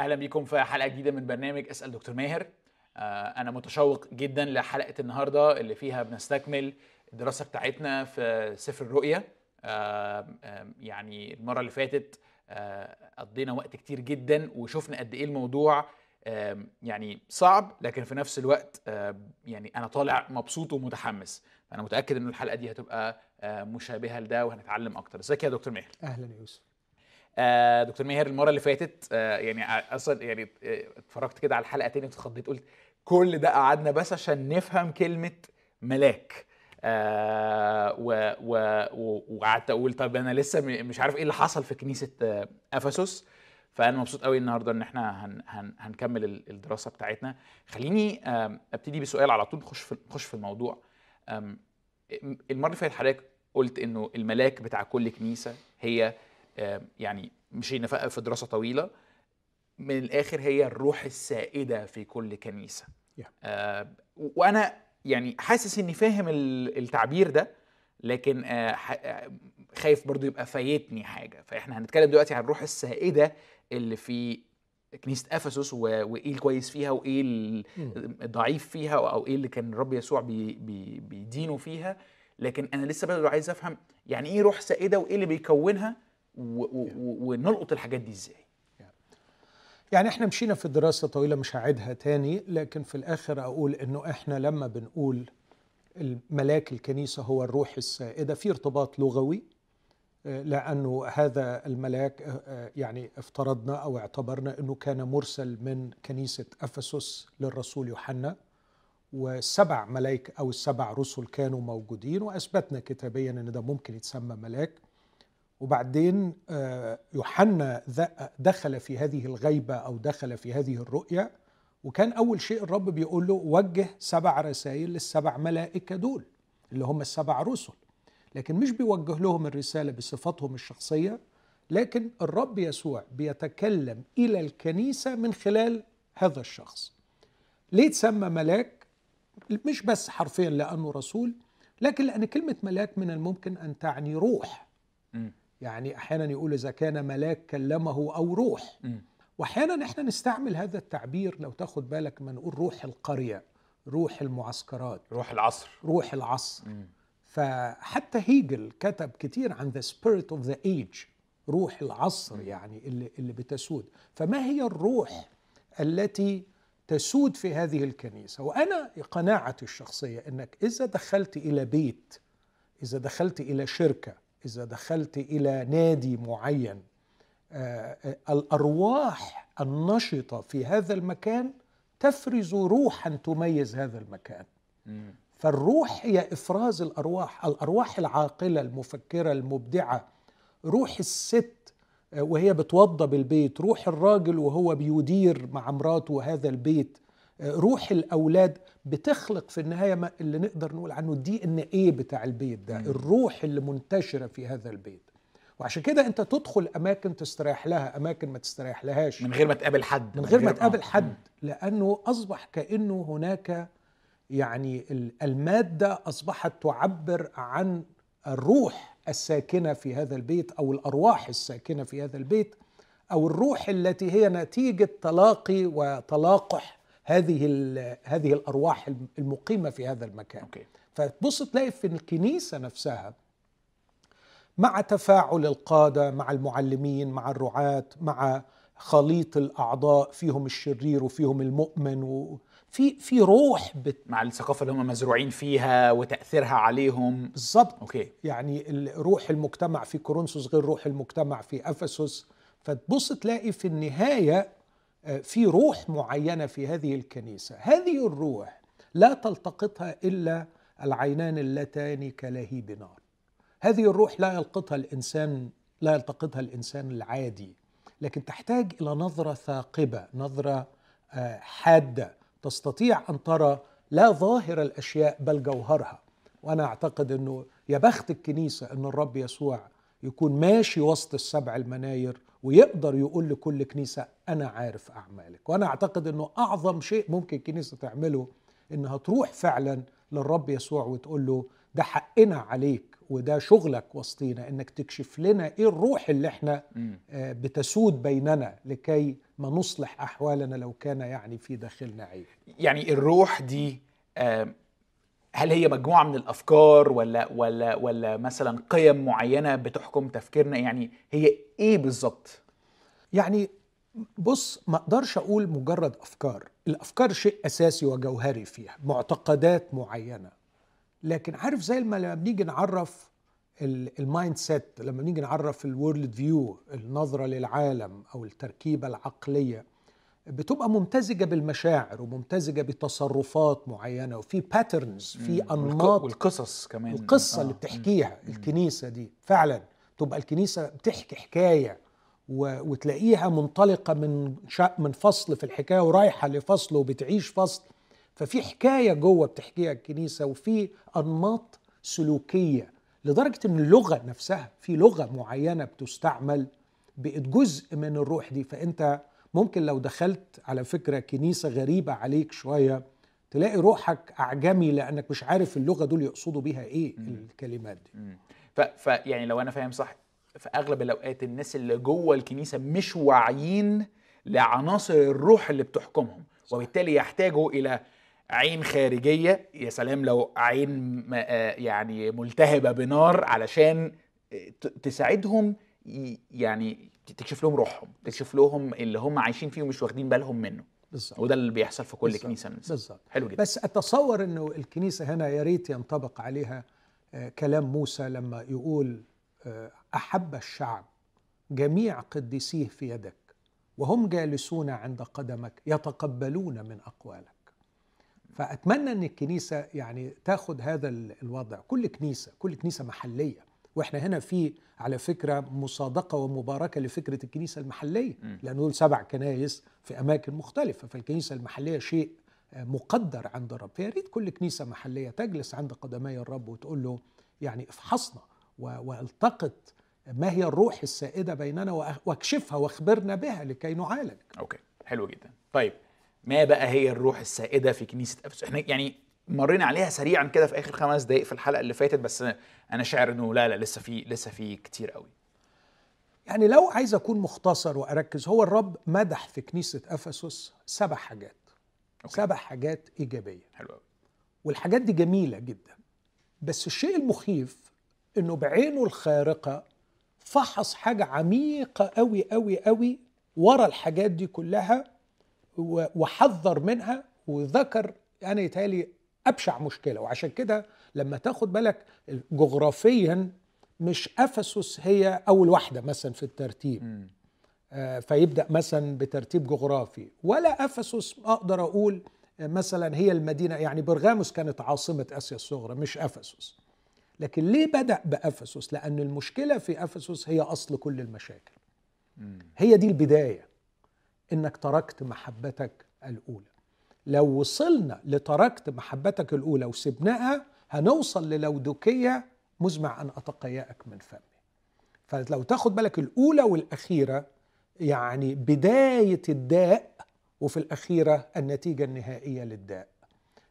أهلا بيكم في حلقة جديدة من برنامج أسأل دكتور ماهر. آه، أنا متشوق جدا لحلقة النهارده اللي فيها بنستكمل الدراسة بتاعتنا في سفر الرؤيا آه، آه، يعني المرة اللي فاتت قضينا وقت كتير جدا وشفنا قد إيه الموضوع يعني صعب لكن في نفس الوقت يعني أنا طالع مبسوط ومتحمس. أنا متأكد إن الحلقة دي هتبقى مشابهة لده وهنتعلم أكتر. إزيك يا دكتور ماهر؟ أهلا يا يوسف. آه دكتور ماهر المرة اللي فاتت آه يعني ع- أصلا يعني آه، اتفرجت كده على الحلقة تاني اتخضيت قلت كل ده قعدنا بس عشان نفهم كلمة ملاك. آه وقعدت أقول طب أنا لسه مش عارف إيه اللي حصل في كنيسة آه، أفسس. فأنا مبسوط قوي النهارده إن إحنا هن هن هنكمل ال- الدراسة بتاعتنا. خليني أبتدي بسؤال على طول نخش في نخش في الموضوع. المرة اللي فاتت حضرتك قلت إنه الملاك بتاع كل كنيسة هي آه، يعني مشينا في في دراسة طويلة من الآخر هي الروح السائدة في كل كنيسة Yeah. آه، وأنا يعني حاسس إني فاهم ال- التعبير ده لكن آه، آه، خايف برضو يبقى فايتني حاجة فإحنا هنتكلم دلوقتي عن الروح السائدة اللي في كنيسة إفسس وإيه الكويس فيها وإيه. الضعيف فيها أو إيه اللي كان الرب يسوع بي بي بيدينه فيها لكن أنا لسه برضه عايز أفهم يعني إيه روح سائدة وإيه اللي بيكونها ونلقط الحاجات دي إزاي. يعني إحنا مشينا في دراسة طويلة مش هعيدها تاني لكن في الآخر أقول إنه إحنا لما بنقول الملاك الكنيسة هو الروح السائدة في ارتباط لغوي آه، لأنه هذا الملاك آه، آه، يعني افترضنا أو اعتبرنا أنه كان مرسل من كنيسة أفسس للرسول يوحنا والسبع ملائكة أو السبع رسل كانوا موجودين وأثبتنا كتابيا أن ده ممكن يتسمى ملاك. وبعدين آه، يوحنا دخل في هذه الغيبة أو دخل في هذه الرؤية وكان أول شيء الرب بيقول له وجه سبع رسائل للسبع ملائكة دول اللي هم السبع رسل. لكن مش بيوجه لهم الرسالة بصفتهم الشخصية لكن الرب يسوع بيتكلم إلى الكنيسة من خلال هذا الشخص. ليه تسمى ملاك؟ مش بس حرفيا لأنه رسول لكن لأن كلمة ملاك من الممكن أن تعني روح. يعني أحيانا يقول إذا كان ملاك كلمه أو روح. مم. وأحيانا إحنا نستعمل هذا التعبير لو تاخد بالك ما نقول روح القرية روح المعسكرات روح العصر. روح العصر. مم. فحتى هيجل كتب كتير عن the spirit of the age روح العصر يعني اللي, اللي بتسود. فما هي الروح التي تسود في هذه الكنيسة؟ وأنا قناعتي الشخصية أنك إذا دخلت إلى بيت إذا دخلت إلى شركة إذا دخلت إلى نادي معين آه، آه، الأرواح النشطة في هذا المكان تفرز روحا تميز هذا المكان. فالروح هي إفراز الأرواح الأرواح العاقلة المفكرة المبدعة روح الست آه، وهي بتوضب البيت روح الراجل وهو بيدير مع مراته هذا البيت روح الأولاد بتخلق في النهاية ما اللي نقدر نقول عنه الدي إن إيه بتاع البيت ده. الروح اللي منتشره في هذا البيت وعشان كده أنت تدخل أماكن تستريح لها أماكن ما تستريح لهاش من غير ما تقابل حد من غير ما آه. تقابل حد لأنه أصبح كأنه هناك يعني ال- المادة أصبحت تعبر عن الروح الساكنة في هذا البيت أو الأرواح الساكنة في هذا البيت أو الروح التي هي نتيجة تلاقي وتلاقح هذه هذه الأرواح الم- المقيمة في هذا المكان. أوكي. فتبص تلاقي في الكنيسة نفسها مع تفاعل القادة مع المعلمين مع الرعاة مع خليط الأعضاء فيهم الشرير وفيهم المؤمن وفي في روح بت- مع الثقافة اللي هم مزروعين فيها وتأثيرها عليهم. بالظبط أوكي. يعني روح المجتمع في كورنثوس غير روح المجتمع في إفسس. فتبص تلاقي في النهاية في روح معينة في هذه الكنيسة. هذه الروح لا تلتقطها إلا العينان اللتان كلهيب نار. هذه الروح لا يلقطها الإنسان لا يلتقطها الإنسان العادي لكن تحتاج إلى نظرة ثاقبة نظرة آه، حادة. تستطيع أن ترى لا ظاهر الأشياء بل جوهرها. وأنا أعتقد إنه يا بخت الكنيسة إن الرب يسوع يكون ماشي وسط السبع المناير ويقدر يقول لكل كنيسة أنا عارف أعمالك وأنا أعتقد إنه أعظم شيء ممكن الكنيسه تعمله إنها تروح فعلا للرب يسوع وتقول له ده حقنا عليك وده شغلك وسطينا إنك تكشف لنا إيه الروح اللي إحنا. آه، بتسود بيننا لكي ما نصلح أحوالنا لو كان يعني في داخلنا عيب يعني الروح دي هل هي مجموعة من الأفكار ولا ولا ولا مثلا قيم معينة بتحكم تفكيرنا؟ يعني هي إيه بالظبط؟ يعني بص ما أقدرش أقول مجرد أفكار. الأفكار شيء أساسي وجوهري فيها معتقدات معينة. لكن عارف زي ما لما بنيجي نعرف ال- ال mindset لما بنيجي نعرف ال worldview النظرة للعالم أو التركيبة العقلية بتبقى ممتزجة بالمشاعر وممتزجة بتصرفات معينة وفي patterns في أنماط والقصص كمان. اللي آه. بتحكيها الكنيسة دي. فعلا تبقى الكنيسة بتحكي حكاية و... وتلاقيها منطلقة من شا... من فصل في الحكاية ورايحة لفصل وبتعيش فصل. ففي حكاية جوه بتحكيها الكنيسة وفي أنماط سلوكية لدرجة أن اللغة نفسها في لغة معينة بتستعمل بقت جزء من الروح دي. فأنت ممكن لو دخلت على فكرة كنيسة غريبة عليك شوية تلاقي روحك أعجمي لأنك مش عارف اللغة دول يقصدوا بيها إيه الكلمات دي. مم. ف... ف يعني لو أنا فاهم صح في أغلب الأوقات الناس اللي جوه الكنيسة مش واعيين لعناصر الروح اللي بتحكمهم وبالتالي يحتاجوا إلى عين خارجية يا سلام لو عين آه يعني ملتهبة بنار علشان ت- تساعدهم يعني تكشف لهم روحهم تكشف لهم اللي هم عايشين فيه ومش واخدين بالهم منه. بالظبط. وده اللي بيحصل في كل بالظبط. كنيسة بالظبط. حلو جدا. بس أتصور أنه الكنيسة هنا يا ريت ينطبق عليها آه، كلام موسى لما يقول آه، أحب الشعب جميع قديسيه في يدك وهم جالسون عند قدمك يتقبلون من أقوالك. فأتمنى أن الكنيسة يعني تاخد هذا ال- الوضع. كل كنيسة كل كنيسة محلية. وإحنا هنا في على فكرة مصادقة ومباركة لفكرة الكنيسة المحلية. مم. لأن دول سبع كنايس في أماكن مختلفة فالكنيسة المحلية شيء آه، مقدر عند الرب. فيا ريت كل كنيسة محلية تجلس عند قدمي الرب وتقول له يعني افحصنا والتقط ما هي الروح السائدة بيننا واكشفها واخبرنا بها لكي نعالج. okay حلو جدا. طيب ما بقى هي الروح السائدة في كنيسة إفسس؟ إحنا يعني مرينا عليها سريعا كده في آخر خمس دقائق في الحلقة اللي فاتت بس أنا شاعر إنه لا لا لسه في لسه في كتير قوي. يعني لو عايز أكون مختصر وأركز هو الرب مدح في كنيسة أفسس سبع حاجات. okay. سبع حاجات إيجابية. حلو قوي. والحاجات دي جميلة جدا بس الشيء المخيف إنه بعينه الخارقة فحص حاجة عميقة قوي قوي قوي ورا الحاجات دي كلها وحذر منها وذكر أنا يتهيألي أبشع مشكلة. وعشان كده لما تاخد بالك جغرافيا مش أفسس هي أول واحدة مثلا في الترتيب. آه، فيبدأ مثلا بترتيب جغرافي. ولا أفسس أقدر أقول مثلا هي المدينة يعني برغاموس كانت عاصمة آسيا الصغرى مش أفسس. لكن ليه بدأ بأفسس؟ لأن المشكلة في أفسس هي أصل كل المشاكل. هي دي البداية. إنك تركت محبتك الأولى. لو وصلنا لتركت محبتك الأولى وسبناها هنوصل للودوكية مزمع أن أتقيأك من فمي. فلو تاخد بالك الأولى والأخيرة يعني بداية الداء وفي الأخيرة النتيجة النهائية للداء.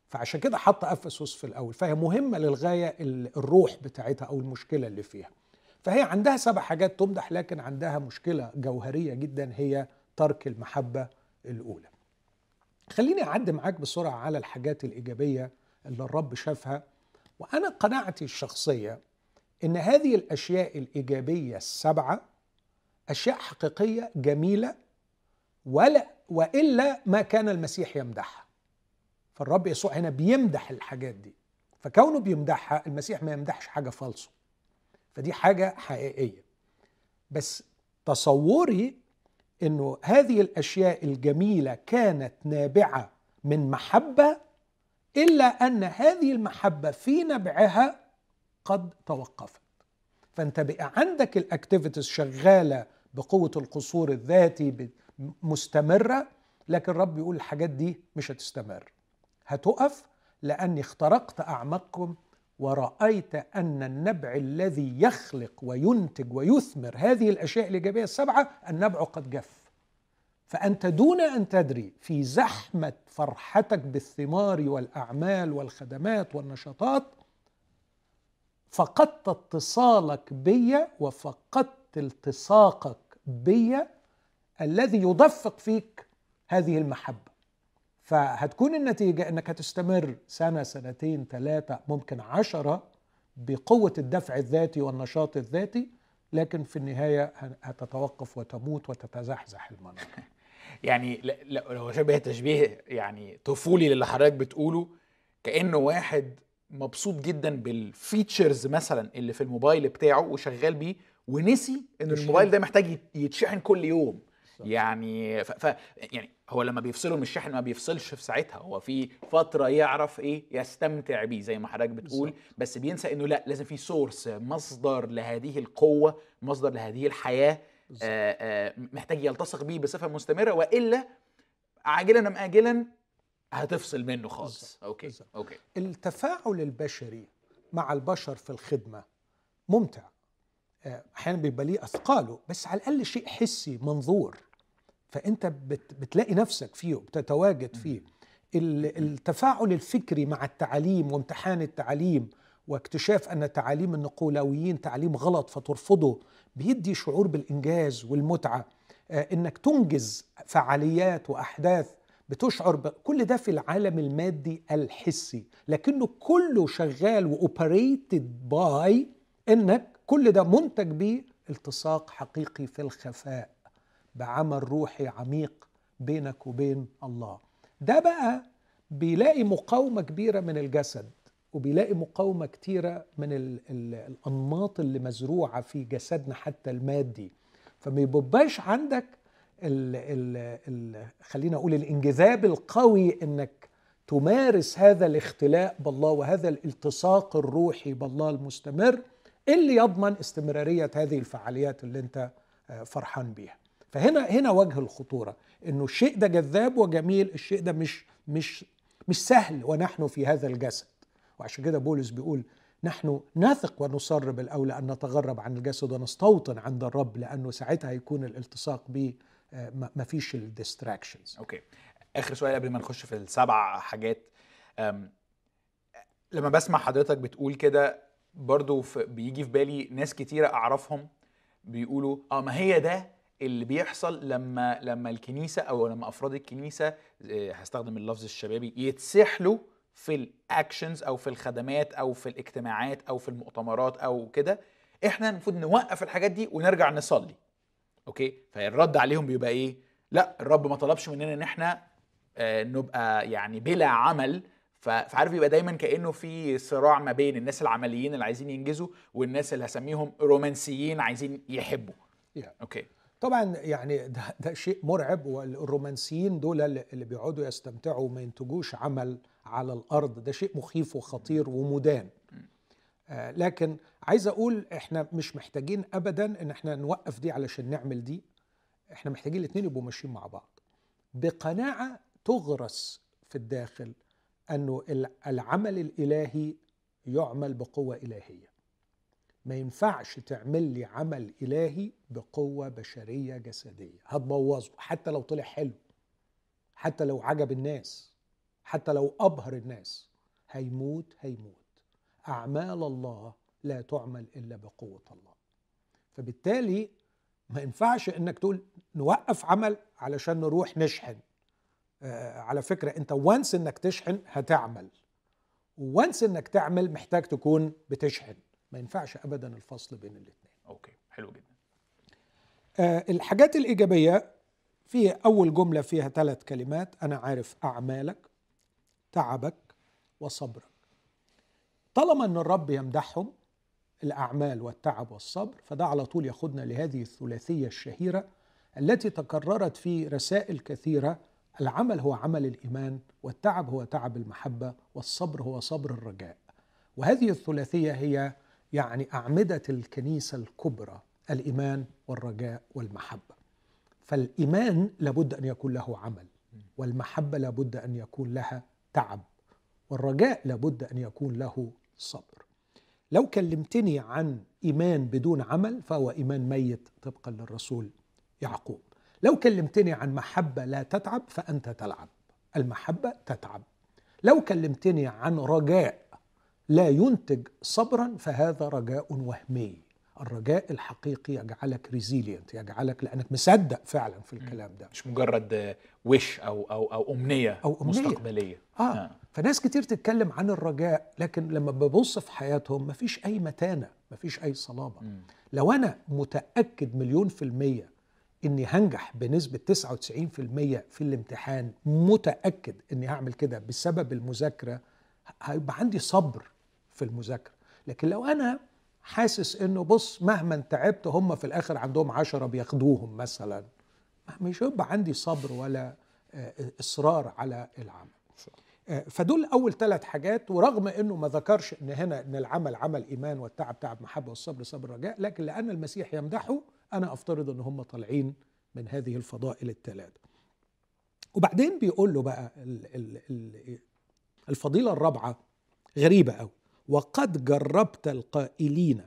فعشان كده حط أفسس في الأول. فهي مهمة للغاية ال- الروح بتاعتها أو المشكلة اللي فيها. فهي عندها سبع حاجات تمدح لكن عندها مشكلة جوهرية جدا هي ترك المحبة الأولى. خليني أعدي معاك بسرعة على الحاجات الإيجابية اللي الرب شافها. وأنا قناعتي الشخصية إن هذه الأشياء الإيجابية السبعة أشياء حقيقية جميلة ولا وإلا ما كان المسيح يمدحها. فالرب يسوع هنا بيمدح الحاجات دي. فكونه بيمدحها المسيح ما يمدحش حاجة فالصه فدي حاجة حقيقية. بس تصوري إنه هذه الأشياء الجميلة كانت نابعة من محبة إلا أن هذه المحبة في نبعها قد توقفت. فانت بقى عندك الأكتيفيتيز شغالة بقوة القصور الذاتي مستمرة لكن الرب يقول الحاجات دي مش هتستمر. هتقف لأني اخترقت أعماقكم ورأيت أن النبع الذي يخلق وينتج ويثمر هذه الأشياء الإيجابية السبعة النبع قد جف. فأنت دون أن تدري في زحمة فرحتك بالثمار والأعمال والخدمات والنشاطات فقدت اتصالك بي وفقدت التصاقك بي الذي يدفق فيك هذه المحبة. فهتكون النتيجة إنك هتستمر سنة سنتين ثلاثة ممكن عشرة بقوة الدفع الذاتي والنشاط الذاتي لكن في النهاية هتتوقف وتموت وتتزحزح المنار يعني لو شبه تشبيه يعني طفولي للي حضرتك بتقوله كأنه واحد مبسوط جدا بال features مثلا اللي في الموبايل بتاعه وشغال بيه ونسي ان الموبايل ده محتاج يتشحن كل يوم. صح. يعني ف... ف يعني هو لما بيفصله من الشحن ما بيفصلش في ساعتها هو في فترة يعرف إيه يستمتع بيه زي ما حضرتك بتقول. بس بينسى إنه لأ لازم في source مصدر لهذه القوة مصدر لهذه الحياة آآ آآ محتاج يلتصق بيه بصفة مستمرة وإلا عاجلا أم اجلا هتفصل منه خالص بالزبط. okay بالزبط. okay التفاعل البشري مع البشر في الخدمة ممتع أحيانا بيبقى ليه أثقاله بس على الأقل شيء حسي منظور فأنت بت بتلاقي نفسك فيه بتتواجد فيه. التفاعل الفكري مع التعليم وامتحان التعليم واكتشاف أن تعاليم النقولويين تعليم غلط فترفضه بيدي شعور بالإنجاز والمتعة. إنك تنجز فعاليات وأحداث بتشعر بكل ده في العالم المادي الحسي. لكنه كله شغال و operated by إنك كل ده منتج بيه التصاق حقيقي في الخفاء. بعمل روحي عميق بينك وبين الله. ده بقى بيلاقي مقاومة كبيرة من الجسد وبيلاقي مقاومة كتيرة من ال ال الأنماط اللي مزروعة في جسدنا حتى المادي. فما يبقاش عندك ال ال ال خلينا أقول الانجذاب القوي إنك تمارس هذا الاختلاء بالله وهذا الالتصاق الروحي بالله المستمر اللي يضمن استمرارية هذه الفعاليات اللي أنت فرحان بيها. فهنا هنا وجه الخطورة إنه الشيء ده جذاب وجميل الشيء ده مش مش مش سهل ونحن في هذا الجسد. وعشان كده بولس بيقول نحن نثق ونصر بالاولى أن نتغرب عن الجسد ونستوطن عند الرب لأنه ساعتها هيكون الالتصاق به ما فيش ال distractions. okay. آخر سؤال قبل ما نخش في السبع حاجات. لما بسمع حضرتك بتقول كده برضو في بيجي في بالي ناس كتيرة أعرفهم بيقولوا آه ما هي ده اللي بيحصل لما لما الكنيسة أو لما أفراد الكنيسة هستخدم اللفظ الشبابي يتسحلوا في ال actions أو في الخدمات أو في الاجتماعات أو في المؤتمرات أو كده إحنا المفروض نوقف الحاجات دي ونرجع نصلي. okay؟ فالرد عليهم بيبقى إيه؟ لأ الرب ما طلبش مننا إن إحنا آه نبقى يعني بلا عمل. فعارف يبقى دايما كأنه في صراع ما بين الناس العمليين اللي عايزين ينجزوا والناس اللي هسميهم رومانسيين عايزين يحبوا. Yeah. أوكي؟ طبعا يعني ده, ده شيء مرعب والرومانسيين دول اللي بيقعدوا يستمتعوا وما ينتجوش عمل على الأرض ده شيء مخيف وخطير ومدان. آه لكن عايز أقول إحنا مش محتاجين ابدا إن إحنا نوقف دي علشان نعمل دي. إحنا محتاجين الاثنين يبقوا ماشيين مع بعض. بقناعة تغرس في الداخل إنه العمل الإلهي يعمل بقوة إلهية. ما ينفعش تعمل لي عمل إلهي بقوة بشرية جسدية. هتبوظه حتى لو طلع حلو حتى لو عجب الناس حتى لو أبهر الناس. هيموت هيموت. أعمال الله لا تعمل إلا بقوة الله. فبالتالي ما ينفعش إنك تقول نوقف عمل علشان نروح نشحن. آه على فكرة أنت once إنك تشحن هتعمل. once إنك تعمل محتاج تكون بتشحن. ما ينفعش ابدا الفصل بين الاثنين okay حلو جدا. آه الحاجات الإيجابية في أول جملة فيها ثلاث كلمات أنا عارف أعمالك تعبك وصبرك. طالما إن الرب يمدحهم الأعمال والتعب والصبر فده على طول ياخدنا لهذه الثلاثية الشهيرة التي تكررت في رسائل كثيرة. العمل هو عمل الإيمان والتعب هو تعب المحبة والصبر هو صبر الرجاء. وهذه الثلاثية هي يعني أعمدة الكنيسة الكبرى الإيمان والرجاء والمحبة. فالإيمان لابد أن يكون له عمل والمحبة لابد أن يكون لها تعب والرجاء لابد أن يكون له صبر. لو كلمتني عن إيمان بدون عمل فهو إيمان ميت طبقا للرسول يعقوب. لو كلمتني عن محبة لا تتعب فأنت تلعب. المحبة تتعب. لو كلمتني عن رجاء لا ينتج صبرا فهذا رجاء وهمي الرجاء الحقيقي يجعلك ريزيلينت يجعلك لأنك مصدق فعلا في الكلام ده مش مجرد وش أو أو أو أمنية أو أمنية. مستقبلية آه. آه. فناس كتير تتكلم عن الرجاء لكن لما ببص في حياتهم مفيش أي متانة مفيش أي صلابة مم. لو أنا متأكد مليون في المية إني هنجح بنسبة 99% في الامتحان متأكد إني هعمل كده بسبب المذاكرة هيبقى عندي صبر في المذاكرة. لكن لو أنا حاسس إنه بص مهما تعبت هم في الآخر عندهم عشرة بياخدوهم مثلا مش هيبقى عندي صبر ولا آه، إصرار على العمل. آه، فدول أول ثلاث حاجات ورغم إنه ما ذكرش إن هنا إن العمل عمل إيمان والتعب تعب محبة والصبر صبر رجاء لكن لأن المسيح يمدحه أنا أفترض إن هم طالعين من هذه الفضائل الثلاثه وبعدين بيقول له بقى ال- ال- ال- الفضيلة الرابعة غريبة قوي وقد جربت القائلين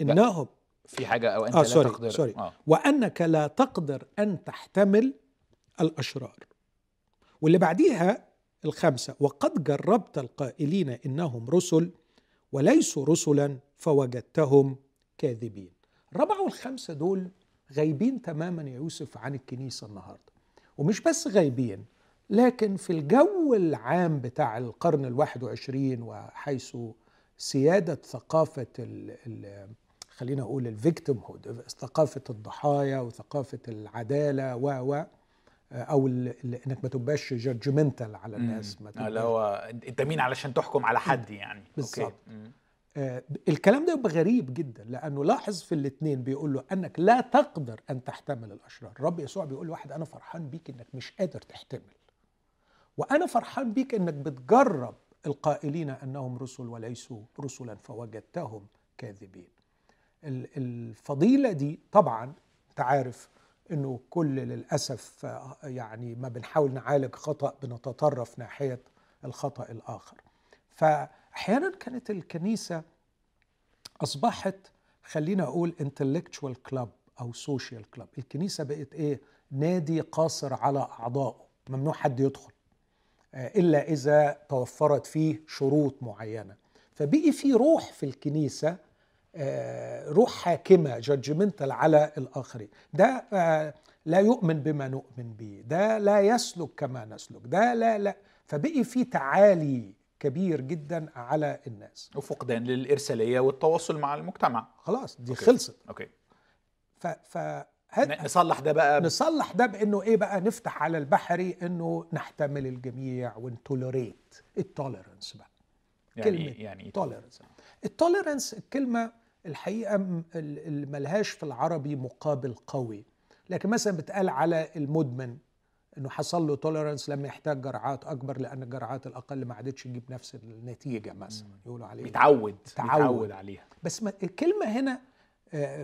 انهم في حاجة أو أنت آه، لا sorry، تقدر. sorry. آه. وأنك لا تقدر أن تحتمل الأشرار. واللي بعديها الخمسة وقد جربت القائلين إنهم رسل وليسوا رسلا فوجدتهم كاذبين. الرابعة والخمسة دول غايبين تماما يا يوسف عن الكنيسة النهارده. ومش بس غايبين لكن في الجو العام بتاع القرن الواحد وعشرين وحيث سيادة ثقافة ال ال خلينا أقول ال victimhood ثقافة الضحايا وثقافة العدالة و و ال- إنك ما تبقاش judgmental على الناس ما اللي هو انت مين علشان تحكم على حد يعني. بالظبط. آه، الكلام ده يبقى غريب جدا لأنه لاحظ في الاثنين بيقول له أنك لا تقدر أن تحتمل الأشرار. الرب يسوع بيقول لواحد أنا فرحان بيك إنك مش قادر تحتمل. وأنا فرحان بيك إنك بتجرب القائلين أنهم رسل وليسوا رسلا فوجدتهم كاذبين. ال- الفضيلة دي طبعا أنت عارف إنه كل للأسف يعني ما بنحاول نعالج خطأ بنتطرف ناحية الخطأ الآخر. فاحيانا كانت الكنيسة أصبحت خلينا أقول intellectual club أو social club الكنيسة بقت إيه؟ نادي قاصر على أعضائه. ممنوع حد يدخل. إلا إذا توفرت فيه شروط معينة. فبقي في روح في الكنيسة آه، روح حاكمة judgmental على الآخرين. ده آه، لا يؤمن بما نؤمن به. ده لا يسلك كما نسلك. ده لا لا. فبقي في تعالي كبير جدا على الناس. وفقدان للإرسالية والتواصل مع المجتمع. خلاص دي okay. خلصت. okay. ف, ف... نصلح ده بقى نصلح ده بإنه إيه بقى نفتح على البحري إنه نحتمل الجميع ون tolerate ال tolerance بقى يعني كلمة؟ يعني إيه؟ tolerance. ال tolerance الكلمة الحقيقة م- ال- اللي ملهاش في العربي مقابل قوي لكن مثلا بتقال على المدمن إنه حصل له tolerance لما يحتاج جرعات أكبر لأن الجرعات الأقل ما عادتش تجيب نفس النتيجة مثلا يقولوا عليه بيتعود تعود. بيتعود عليها بس ما الكلمة هنا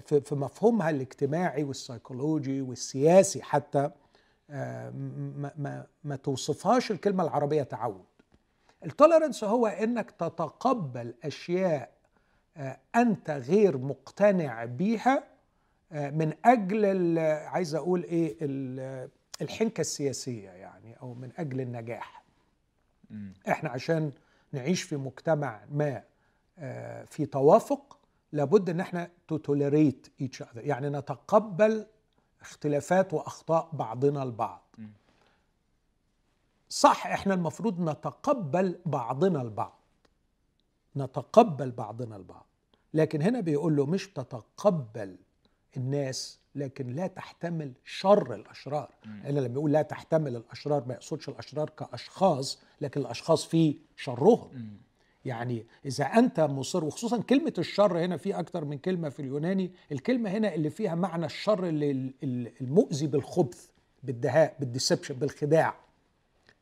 في في مفهومها الاجتماعي والسيكولوجي والسياسي حتى آه، ما, ما, ما توصفهاش الكلمة العربية تعود ال tolerance هو إنك تتقبل أشياء آه، أنت غير مقتنع بيها آه، من أجل عايز أقول إيه ال- الحنكة السياسية يعني أو من أجل النجاح. إحنا عشان نعيش في مجتمع ما آه، في توافق لابد إن إحنا توليريت ايتش اذر يعني نتقبل اختلافات وأخطاء بعضنا البعض. صح إحنا المفروض نتقبل بعضنا البعض. نتقبل بعضنا البعض. لكن هنا بيقول له مش تتقبل الناس لكن لا تحتمل شر الأشرار. لأن لما يقول لا تحتمل الأشرار ما يقصدش الأشرار كأشخاص لكن الأشخاص في شرهم. مم. يعني إذا أنت مصر وخصوصا كلمة الشر هنا في أكتر من كلمة في اليوناني الكلمة هنا اللي فيها معنى الشر اللي ال- المؤذي بالخبث بالدهاء بالديسبشن بالخداع.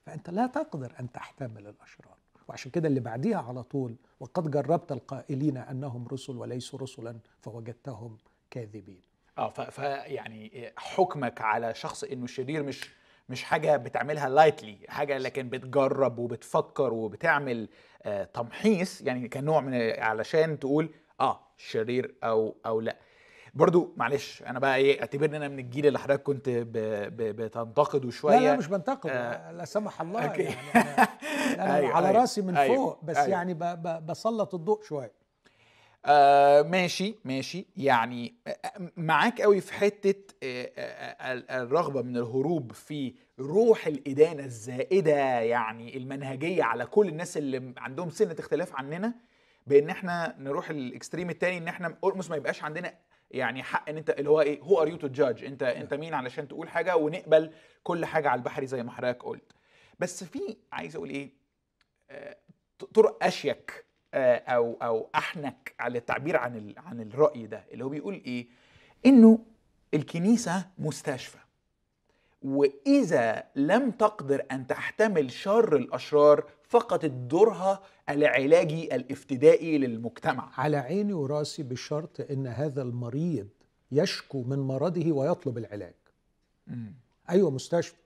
فأنت لا تقدر أن تحتمل الأشرار. وعشان كده اللي بعديها على طول وقد جربت القائلين أنهم رسل وليسوا رسلا فوجدتهم كاذبين. آه ف, ف يعني حكمك على شخص إنه شرير مش مش حاجة بتعملها لايتلي حاجة لكن بتجرب وبتفكر وبتعمل آه تمحيص يعني كنوع من علشان تقول آه شرير أو أو لأ برضو معلش أنا بقى إيه اعتبرني أنا من الجيل اللي حضرتك كنت ب... ب... بتنتقده شوية لا لا مش بنتقد آه. لا سمح الله okay. يعني أنا, أنا أيوة، على أيوة، رأسي من أيوة، فوق بس أيوة. يعني ب ب بسلط الضوء شوية آه ماشي ماشي. يعني آه، معاك قوي في حتة آه، آه، ال- الرغبة من الهروب في روح الإدانة الزائدة يعني المنهجية على كل الناس اللي عندهم سنة اختلاف عننا بإن إحنا نروح ال extreme التاني إن إحنا almost ما يبقاش عندنا يعني حق إن أنت اللي هو إيه هو who are you to judge أنت أنت مين علشان تقول حاجة ونقبل كل حاجة على البحري زي ما حضرتك قلت. بس في عايز أقول إيه آه، طرق أشيك آه، أو أو أحنك على التعبير عن عن الرأي ده اللي هو بيقول إيه؟ إنه الكنيسة مستشفى. وإذا لم تقدر أن تحتمل شر الأشرار فقدت دورها العلاجي الافتدائي للمجتمع. على عيني وراسي بشرط إن هذا المريض يشكو من مرضه ويطلب العلاج. أيوه مستشفى.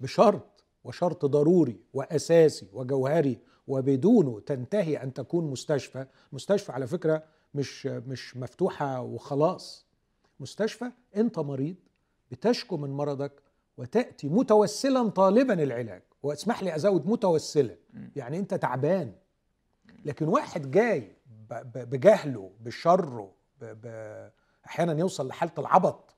بشرط وشرط ضروري وأساسي وجوهري. وبدونه تنتهي أن تكون مستشفى. مستشفى على فكرة مش مش مفتوحة وخلاص. مستشفى أنت مريض بتشكو من مرضك وتأتي متوسلا طالبا العلاج. واسمح لي أزود متوسلا يعني أنت تعبان. لكن واحد جاي بجهله بشره أحيانا يوصل لحالة العبط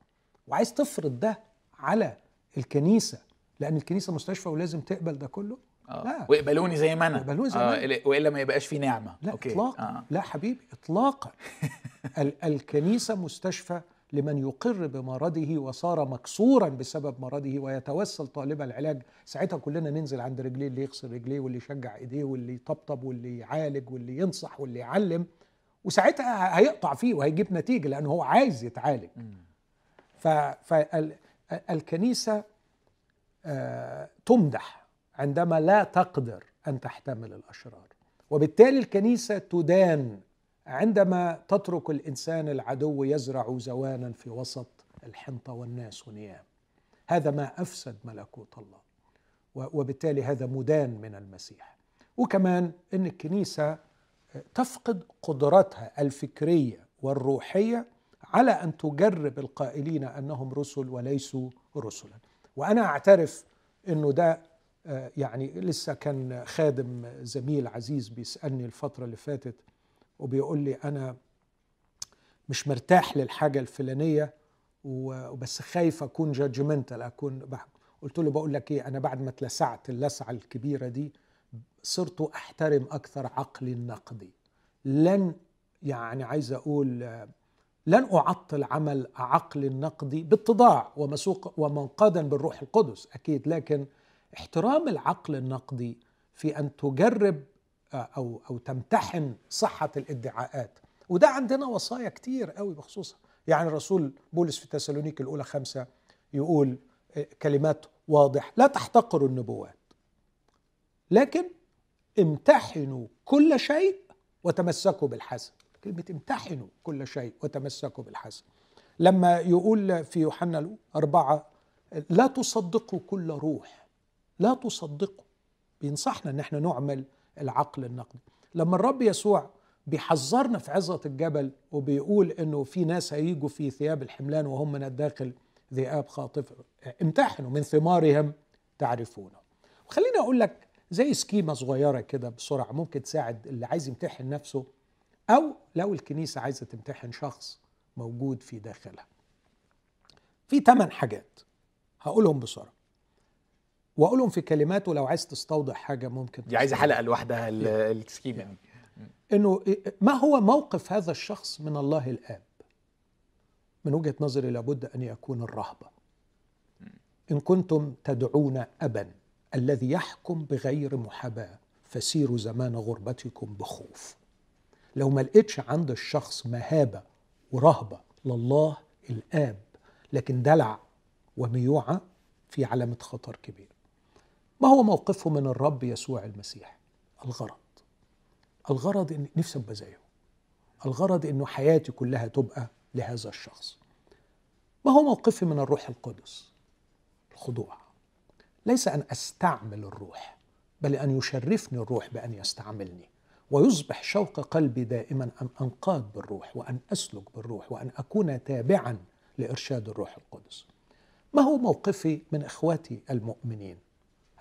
وعايز تفرض ده على الكنيسة. لأن الكنيسة مستشفى ولازم تقبل ده كله. آه. لا. واقبلوني زي ما أنا واقبلوني زي ما أنا. آه. وإلا ما يبقاش في نعمة لا أوكي. اطلاقا آه. لا حبيبي اطلاقا ال- الكنيسة مستشفى لمن يقر بمرضه وصار مكسورا بسبب مرضه ويتوسل طالب العلاج ساعتها كلنا ننزل عند رجليه اللي يغسل رجليه واللي يشجع إيديه واللي يطبطب واللي يعالج واللي ينصح واللي يعلم وساعتها هيقطع فيه وهيجيب نتيجة لأنه هو عايز يتعالج فالكنيسه تمدح عندما لا تقدر أن تحتمل الأشرار. وبالتالي الكنيسة تدان عندما تترك الإنسان العدو يزرع زوانا في وسط الحنطه والناس ونيام هذا ما أفسد ملكوت الله وبالتالي هذا مدان من المسيح. وكمان إن الكنيسة تفقد قدرتها الفكرية والروحية على أن تجرب القائلين أنهم رسل وليسوا رسلا. وأنا أعترف إنه ده يعني لسه كان خادم زميل عزيز بيسألني الفترة اللي فاتت وبيقول لي أنا مش مرتاح للحاجة الفلانية وبس خايف أكون جادجمنتال أكون قلت له بقول لك إيه أنا بعد ما اتلسعت اللسعة الكبيرة دي صرت أحترم أكثر عقلي النقدي. لن يعني عايز أقول آه، لن أعطل عمل عقلي النقدي باتضاع ومسوق ومنقادا بالروح القدس أكيد لكن احترام العقل النقدي في أن تجرب آه، أو أو تمتحن صحة الادعاءات. وده عندنا وصايا كتير قوي بخصوصها. يعني الرسول بولس في تسالونيك الأولى خمسة يقول آه، كلمات واضح لا تحتقروا النبوات. لكن امتحنوا كل شيء وتمسكوا بالحسن. كلمة امتحنوا كل شيء وتمسكوا بالحسن. لما يقول في يوحنا أربعة لا تصدقوا كل روح. لا تصدقوا. بينصحنا إن إحنا نعمل العقل النقدي. لما الرب يسوع بيحذرنا في عظة الجبل وبيقول إنه في ناس هيجوا في ثياب الحملان وهم من الداخل ذئاب خاطفة امتحنوا من ثمارهم تعرفونه. وخليني أقول لك زي سكيمة صغيرة كده بسرعة ممكن تساعد اللي عايز يمتحن نفسه أو لو الكنيسة عايزة تمتحن شخص موجود في داخلها. في ثمان حاجات. هقولهم بسرعة. واقولهم في كلمات ولو عايز تستوضح حاجة ممكن دي عايزة. حلقة لوحدها ال- السكيمه دي إنه ما هو موقف هذا الشخص من الله الآب؟ من وجهة نظري لابد أن يكون الرهبة. إن كنتم تدعون أبا الذي يحكم بغير محاباة فسيروا زمان غربتكم بخوف. لو ما لقيتش عند الشخص مهابة ورهبة لله الآب لكن دلع وميوعة في علامة خطر كبير. ما هو موقفه من الرب يسوع المسيح؟ الغرض. الغرض ان نفسي ابقى زيه. الغرض إنه حياتي كلها تبقى لهذا الشخص. ما هو موقفي من الروح القدس؟ الخضوع. ليس أن أستعمل الروح بل أن يشرفني الروح بأن يستعملني ويصبح شوق قلبي دائما أن أنقاد بالروح وأن أسلك بالروح وأن أكون تابعا لإرشاد الروح القدس. ما هو موقفي من إخواتي المؤمنين؟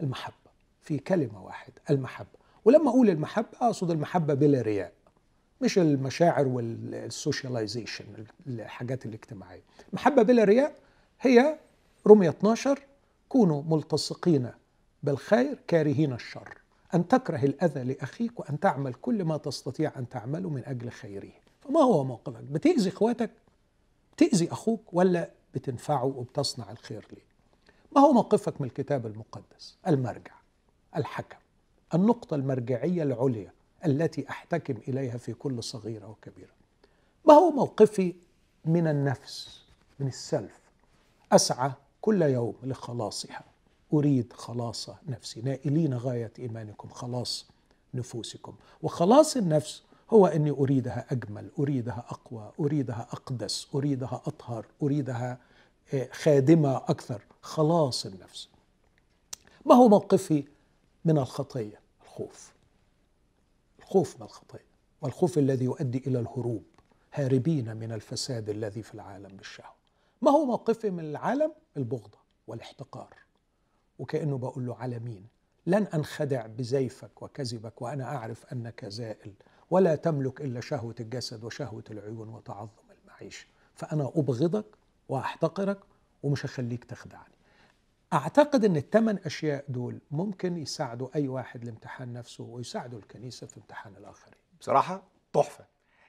المحبة في كلمة واحدة المحبة، ولما أقول المحبة أقصد المحبة بلا رياء. مش المشاعر والسوشياليزيشن الحاجات الاجتماعية. المحبة بلا رياء هي رمية 12 كونوا ملتصقين بالخير كارهين الشر. أن تكره الأذى لأخيك وأن تعمل كل ما تستطيع أن تعمله من أجل خيره. فما هو موقفك؟ بتأذي إخواتك؟ بتأذي أخوك ولا بتنفعه وبتصنع الخير ليه؟ ما هو موقفك من الكتاب المقدس؟ المرجع الحكم النقطة المرجعية العليا التي أحتكم إليها في كل صغيرة وكبيرة. ما هو موقفي من النفس من السلف؟ أسعى كل يوم لخلاصها. أريد خلاص نفسي. نائلين غاية إيمانكم خلاص نفوسكم. وخلاص النفس هو أني أريدها أجمل أريدها أقوى أريدها أقدس أريدها أطهر أريدها آه، خادمة أكثر. خلاص النفس. ما هو موقفي من الخطية؟ الخوف. الخوف من الخطية. والخوف الذي يؤدي إلى الهروب هاربين من الفساد الذي في العالم بالشهوة. ما هو موقفي من العالم البغضة والاحتقار. وكأنه بقول له على مين لن أنخدع بزيفك وكذبك وأنا أعرف أنك زائل ولا تملك إلا شهوة الجسد وشهوة العيون وتعظم المعيشة. فأنا أبغضك وأحتقرك ومش هخليك تخدعني. أعتقد أن الثمان أشياء دول ممكن يساعدوا أي واحد لامتحان نفسه ويساعدوا الكنيسة في امتحان الآخرين. بصراحة تحفة.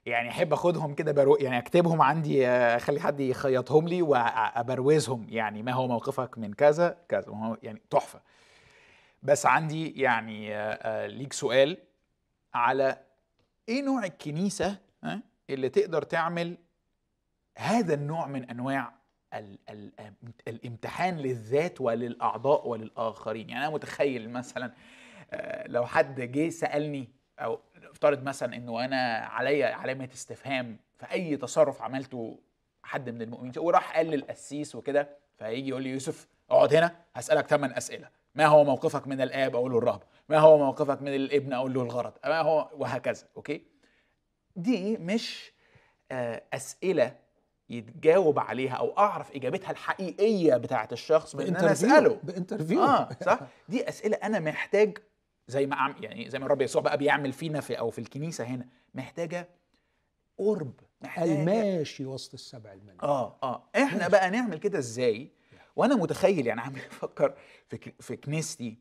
يعني أحب أخدهم كده برو يعني أكتبهم عندي آه، أخلي حد يخيطهم لي وابروزهم يعني ما هو موقفك من كذا كذا. هو يعني تحفة. بس عندي يعني آه، آه، ليك سؤال على إيه نوع الكنيسة ها، اللي تقدر تعمل هذا النوع من أنواع ال ال الامتحان للذات وللأعضاء وللآخرين. يعني أنا متخيل مثلا آه، لو حد جه سألني أو افترض مثلا إنه أنا عليا علامه استفهام في أي تصرف عملته حد من المؤمنين وراح قال للقسيس وكده فهيجي يقول لي يوسف اقعد هنا هسألك ثمان أسئلة. ما هو موقفك من الآب؟ أقول له الرهبه ما هو موقفك من الابن؟ أقول له الغرض. ما هو؟ وهكذا. okay؟ دي مش آه، أسئلة يتجاوب عليها أو أعرف إجابتها الحقيقية بتاعه الشخص من إن أنا أسأله. ب interview. آه صح؟ دي أسئلة أنا محتاج زي ما عم يعني زي ما الرب يسوع بقى بيعمل فينا في أو في الكنيسة هنا محتاجة قرب محتاجة الماشي وسط السبع المنازل آه آه. إحنا بقى نعمل كده إزاي؟ وأنا متخيل يعني عم أفكر في في كنيستي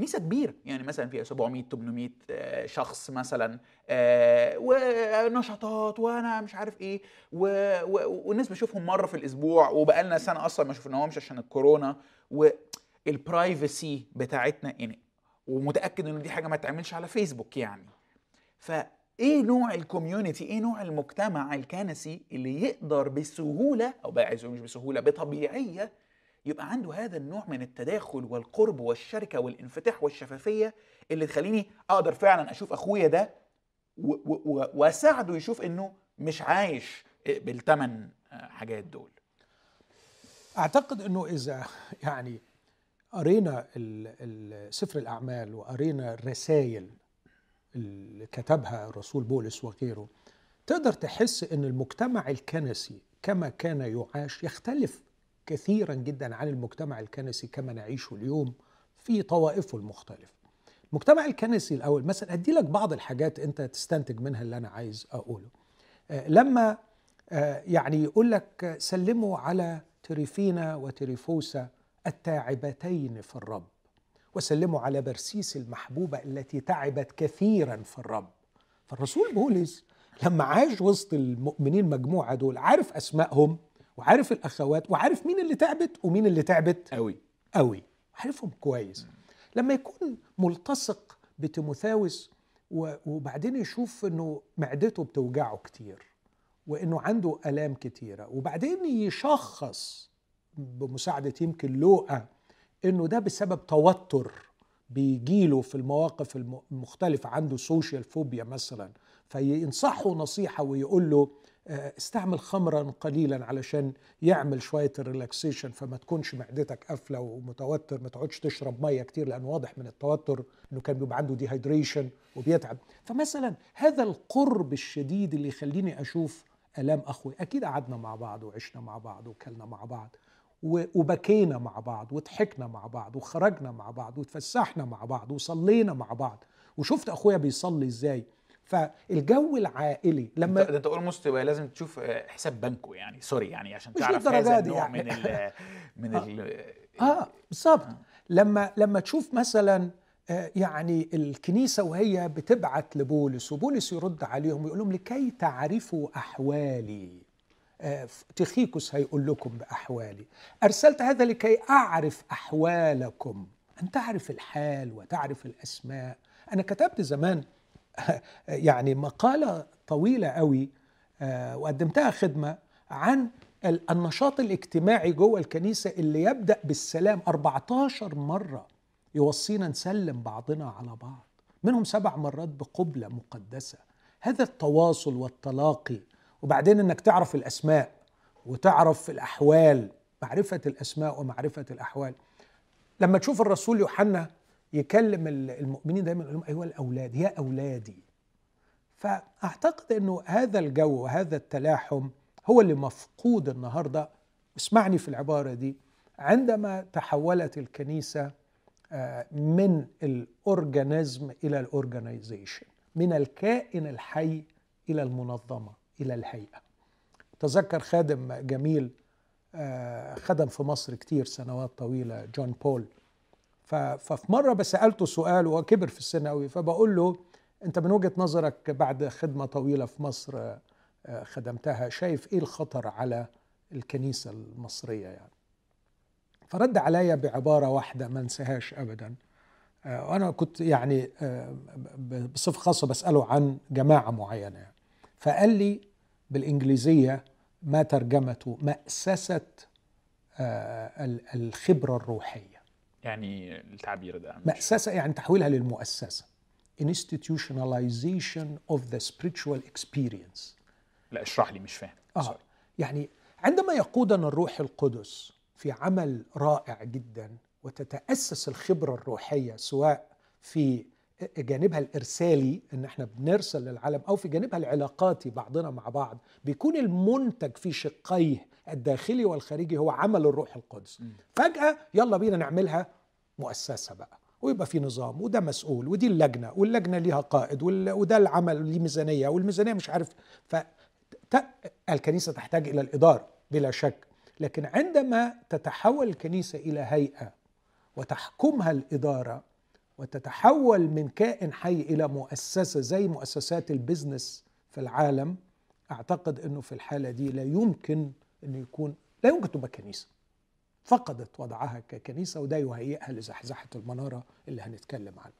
كنيسه كبيرة. يعني مثلا فيها 700 800 آه، شخص مثلا آه، ونشاطات وأنا مش عارف إيه و... و... والناس بشوفهم مرة في الأسبوع وبقالنا سنة أصلا ما شفناهمش عشان الكورونا والبرايفسي بتاعتنا يعني ومتأكد إن دي حاجة ما تعملش على فيسبوك يعني. فإيه نوع الكوميونتي إيه نوع المجتمع الكنسي اللي يقدر بسهولة أو بقى مش بسهولة بطبيعية يبقى عنده هذا النوع من التداخل والقرب والشركة والانفتاح والشفافية اللي تخليني أقدر فعلا أشوف أخويا ده وأساعده يشوف إنه مش عايش بالثمن حاجات دول. أعتقد إنه إذا يعني قرينا سفر الأعمال وقرينا الرسائل اللي كتبها الرسول بولس وغيره تقدر تحس إن المجتمع الكنسي كما كان يعاش يختلف كثيرا جدا عن المجتمع الكنسي كما نعيشه اليوم في طوائفه المختلفة. المجتمع الكنسي الأول مثلا ادي لك بعض الحاجات أنت تستنتج منها اللي أنا عايز أقوله. آه، لما آه، يعني يقول لك سلموا على تريفينا وتريفوسا التاعبتين في الرب وسلموا على برسيس المحبوبة التي تعبت كثيرا في الرب فالرسول بولس لما عاش وسط المؤمنين مجموعة دول عارف أسمائهم وعارف الأخوات وعارف مين اللي تعبت ومين اللي تعبت قوي قوي عارفهم كويس. لما يكون ملتصق بتيموثاوس وبعدين يشوف إنه معدته بتوجعه كتير وإنه عنده آلام كتيرة وبعدين يشخص بمساعدة يمكن لوقا إنه ده بسبب توتر بيجيله في المواقف الم- المختلفة عنده social phobia مثلا فينصحه نصيحة ويقول له استعمل خمرا قليلا علشان يعمل شوية ال relaxation فما تكونش معدتك قافلة ومتوتر ما تقعدش تشرب مية كتير لأن واضح من التوتر إنه كان بيبقى عنده dehydration وبيتعب. فمثلا هذا القرب الشديد اللي يخليني أشوف آلام أخوي أكيد قعدنا مع بعض وعشنا مع بعض وكلنا مع بعض وبكينا مع بعض وضحكنا مع بعض وخرجنا مع بعض وتفسحنا مع بعض وصلينا مع بعض. وشفت أخويا بيصلي إزاي؟ فالجو العائلي لما ده انت almost لازم تشوف آه، حساب بنكه يعني. sorry يعني عشان مش تعرف هذا النوع يعني. من ال من ال آه بالظبط لما لما تشوف مثلا آه، يعني الكنيسة وهي بتبعت لبولس وبولس يرد عليهم ويقول لهم لكي تعرفوا أحوالي. آه، تخيكوس هيقول لكم بأحوالي. أرسلت هذا لكي أعرف أحوالكم. أن تعرف الحال وتعرف الأسماء. أنا كتبت زمان يعني مقالة طويلة قوي آه، وقدمتها خدمة عن ال- النشاط الاجتماعي جوه الكنيسة اللي يبدأ بالسلام. 14 مرة يوصينا نسلم بعضنا على بعض منهم سبع مرات بقبلة مقدسة. هذا التواصل والتلاقي. وبعدين إنك تعرف الأسماء وتعرف الأحوال معرفة الأسماء ومعرفة الأحوال. لما تشوف الرسول يوحنا يكلم ال- المؤمنين دايما يقول لهم ايها الأولاد يا أولادي. فأعتقد إنه هذا الجو وهذا التلاحم هو اللي مفقود النهارده. اسمعني في العبارة دي. عندما تحولت الكنيسة آه، من ال organism إلى ال organization من الكائن الحي إلى المنظمة إلى الهيئة. تذكر خادم جميل آه، خدم في مصر كتير سنوات طويلة جون بول. ففي مرة بسألته سؤال وهو كبر في السن قوي فبقول له أنت من وجهة نظرك بعد خدمة طويلة في مصر آه، خدمتها شايف إيه الخطر على الكنيسة المصرية يعني فرد عليا بعبارة واحدة ما انساهاش ابدا آه، وأنا كنت يعني آه، بصفة خاصة بسأله عن جماعة معينة يعني. فقال لي بالإنجليزية ما ترجمته مأسسة آه، ال- الخبرة الروحية يعني التعبير ده مأسسة يعني تحويلها للمؤسسة. Institutionalization of the spiritual experience. لا اشرح لي مش فاهم. آه. يعني عندما يقودنا الروح القدس في عمل رائع جدا وتتأسس الخبرة الروحية سواء في جانبها الإرسالي إن إحنا بنرسل للعالم أو في جانبها العلاقاتي بعضنا مع بعض بيكون المنتج في شقيه الداخلي والخارجي هو عمل الروح القدس. فجأة يلا بينا نعملها مؤسسة بقى ويبقى في نظام وده مسؤول ودي اللجنة واللجنة ليها قائد وده العمل ليه ميزانية والميزانية مش عارف. ف ت- الكنيسة تحتاج إلى الإدارة بلا شك لكن عندما تتحول الكنيسة إلى هيئة وتحكمها الإدارة وتتحول من كائن حي إلى مؤسسة زي مؤسسات البزنس في العالم أعتقد أنه في الحالة دي لا يمكن أنه يكون لا يمكن تبقى كنيسة. فقدت وضعها ككنيسة وده يهيئها لزحزحة المنارة اللي هنتكلم عنها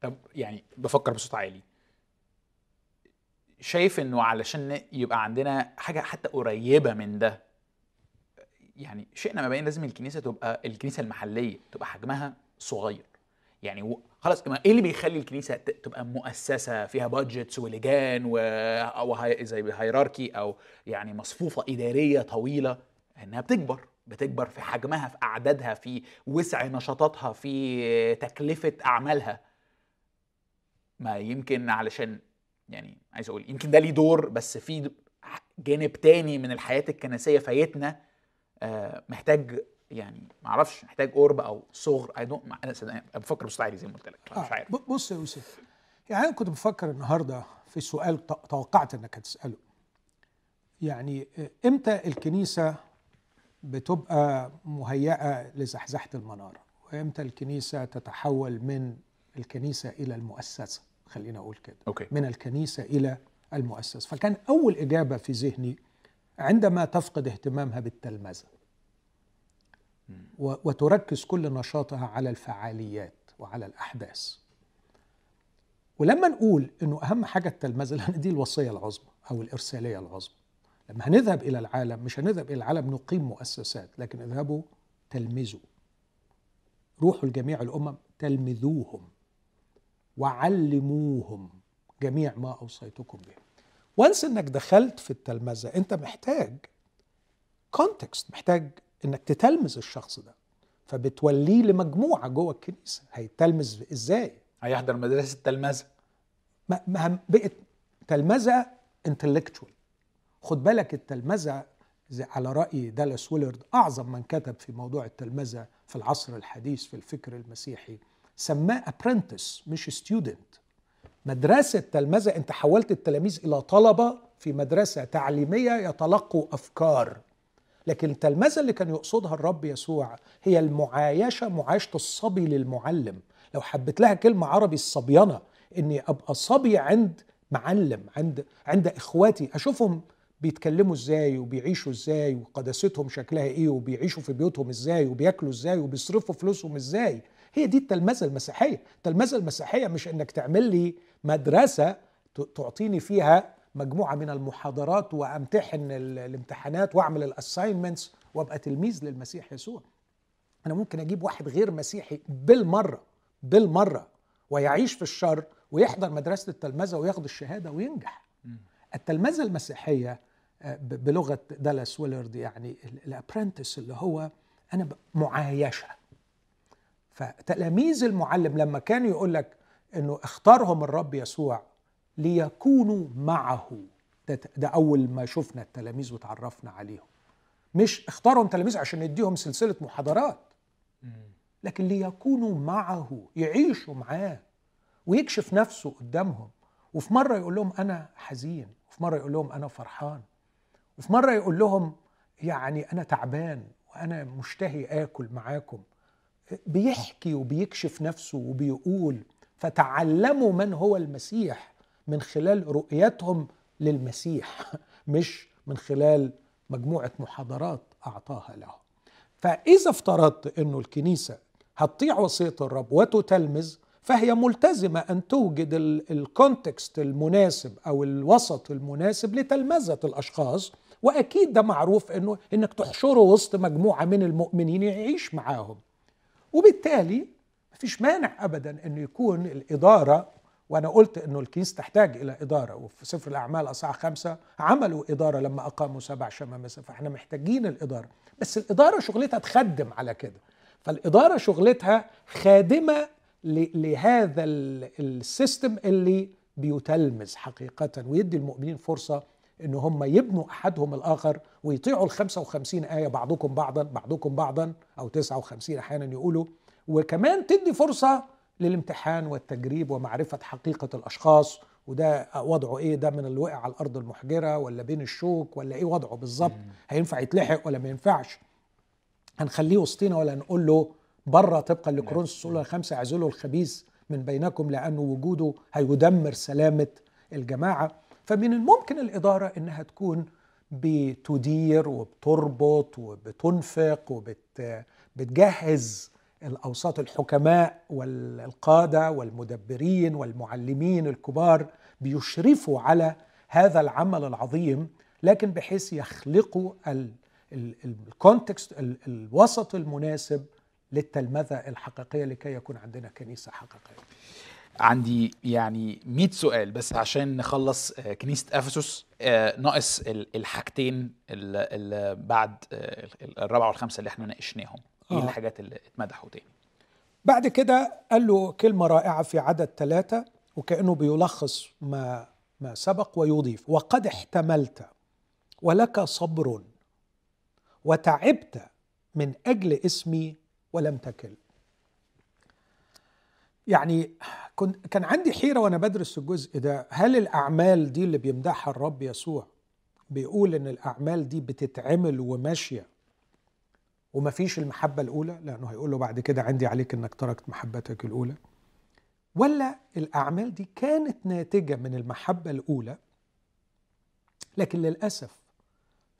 طب يعني بفكر بصوت عالي. شايف إنه علشان يبقى عندنا حاجة حتى قريبة من ده يعني شئنا ما بين لازم الكنيسة تبقى الكنيسة المحلية تبقى حجمها صغير. يعني خلاص إيه اللي بيخلي الكنيسة تبقى مؤسسة فيها بادجتس ولجان و زي هيراركي أو يعني مصفوفة إدارية طويلة؟ إنها بتكبر بتكبر في حجمها في أعدادها في وسع نشاطاتها في تكلفة أعمالها. ما يمكن علشان يعني عايز أقول يمكن ده ليه دور بس في جانب تاني من الحياة الكنسية فايتنا آه، محتاج يعني ما أعرفش محتاج قرب أو صغر اي دونت أنا بفكر عالي زي ما قلت لك مش آه، عارف. بص يا يوسف يعني أنا كنت بفكر النهارده في سؤال توقعت إنك هتسأله. يعني آه، إمتى الكنيسة بتبقى مهيئة لزحزحة المنارة؟ وإمتى الكنيسة تتحول من الكنيسة إلى المؤسسة؟ خلينا أقول كده. أوكي. من الكنيسة إلى المؤسسة. فكان أول إجابة في ذهني عندما تفقد اهتمامها بالتلمذة. وتركز كل نشاطها على الفعاليات وعلى الأحداث. ولما نقول إنه أهم حاجة التلمذه لأن دي الوصية العظمى أو الإرسالية العظمى. لما هنذهب إلى العالم مش هنذهب إلى العالم نقيم مؤسسات لكن اذهبوا تلمذوا. روحوا لجميع الأمم تلمذوهم. وعلموهم جميع ما أوصيتكم به. وانس إنك دخلت في التلمذة أنت محتاج كونتكست محتاج إنك تتلمذ الشخص ده. فبتوليه لمجموعة جوه الكنيسة. هيتلمذ إزاي؟ هيحضر مدرسة تلمذه ما ما بقت تلمذة انتلكتوال خد بالك التلمذة زي على رأي دالاس ويلرد أعظم من كتب في موضوع التلمذة في العصر الحديث في الفكر المسيحي سماه apprentice مش student مدرسة تلمذه أنت حولت التلاميذ إلى طلبة في مدرسة تعليمية يتلقوا أفكار. لكن التلمذة اللي كان يقصدها الرب يسوع هي المعايشة معايشة الصبي للمعلم. لو حبيت لها كلمة عربي الصبيانة إني أبقى صبي عند معلم عند عند إخواتي. أشوفهم بيتكلموا إزاي وبيعيشوا إزاي وقداستهم شكلها إيه وبيعيشوا في بيوتهم إزاي وبياكلوا إزاي وبيصرفوا فلوسهم إزاي. هي دي التلمذة المسيحية. التلمذة المسيحية مش إنك تعمل لي مدرسة تعطيني فيها مجموعة من المحاضرات وأمتحن الامتحانات وأعمل الاساينمنتس وأبقى تلميذ للمسيح يسوع. أنا ممكن أجيب واحد غير مسيحي بالمرة بالمرة ويعيش في الشر ويحضر مدرسة التلمذة وياخد الشهادة وينجح. التلمذة المسيحية آه، بلغة دالاس ويلرد يعني ال apprentice اللي هو أنا معايشة. فتلاميذ المعلم لما كان يقول لك إنه اختارهم الرب يسوع ليكونوا معه. ده, ده أول ما شفنا التلاميذ وتعرفنا عليهم. مش اختارهم تلاميذ عشان يديهم سلسلة محاضرات. لكن ليكونوا معه يعيشوا معاه ويكشف نفسه قدامهم. وفي مرة يقول لهم أنا حزين وفي مرة يقول لهم أنا فرحان وفي مرة يقول لهم يعني أنا تعبان وأنا مشتهي آكل معاكم. بيحكي وبيكشف نفسه وبيقول فتعلموا من هو المسيح. من خلال رؤيتهم للمسيح مش من خلال مجموعة محاضرات أعطاها لهم فإذا افترضت إنه الكنيسة هتطيع وصية الرب وتتلمذ فهي ملتزمة أن توجد الكونتكست المناسب أو الوسط المناسب لتلمذة الأشخاص وأكيد ده معروف إنه إنك تحشره وسط مجموعة من المؤمنين يعيش معاهم. وبالتالي مفيش مانع ابدا إنه يكون الإدارة وأنا قلت إنه الكنيسة تحتاج إلى إدارة وفي سفر الأعمال اصحاح خمسة عملوا إدارة لما أقاموا سبع شمامسه فإحنا محتاجين الإدارة. بس الإدارة شغلتها تخدم على كده. فالإدارة شغلتها خادمة لهذا السيستم اللي بيتلمذ حقيقة ويدي المؤمنين فرصة إن هم يبنوا أحدهم الآخر ويطيعوا ال 55 آية بعضكم بعضا بعضكم بعضا أو 59 أحيانا يقولوا وكمان تدي فرصة للامتحان والتجريب ومعرفة حقيقة الأشخاص وده وضعه إيه؟ ده من اللي وقع على الأرض المحجرة ولا بين الشوك ولا إيه وضعه بالظبط؟ هينفع يتلحق ولا ما ينفعش؟ هنخليه وسطينا ولا نقول له بره طبقا لكورنثوس الاولى خمسه اعزلوا الخبيث من بينكم لأنه وجوده هيدمر سلامة الجماعة. فمن الممكن الإدارة إنها تكون بتدير وبتربط وبتنفق وبتجهز الأوساط الحكماء والقادة والمدبرين والمعلمين الكبار بيشرفوا على هذا العمل العظيم لكن بحيث يخلقوا الكونتكست الوسط المناسب للتلمذة الحقيقية لكي يكون عندنا كنيسة حقيقية. عندي يعني 100 سؤال بس عشان نخلص آه، كنيسة إفسس آه، ناقص الحاجتين اللي بعد آه، الرابعة والخامسة اللي إحنا ناقشناهم إيه الحاجات اللي اتمدحوا تاني؟ بعد كده قال له كلمة رائعة في عدد ثلاثة وكأنه بيلخص ما ما سبق ويضيف. وقد احتملت ولك صبر وتعبت من أجل اسمي ولم تكل. يعني كنت كان عندي حيرة وأنا بدرس الجزء ده. هل الأعمال دي اللي بيمدحها الرب يسوع بيقول إن الأعمال دي بتتعمل وماشية وما فيش المحبة الأولى لأنه هيقول له بعد كده عندي عليك إنك تركت محبتك الأولى. ولا الأعمال دي كانت ناتجة من المحبة الأولى لكن للأسف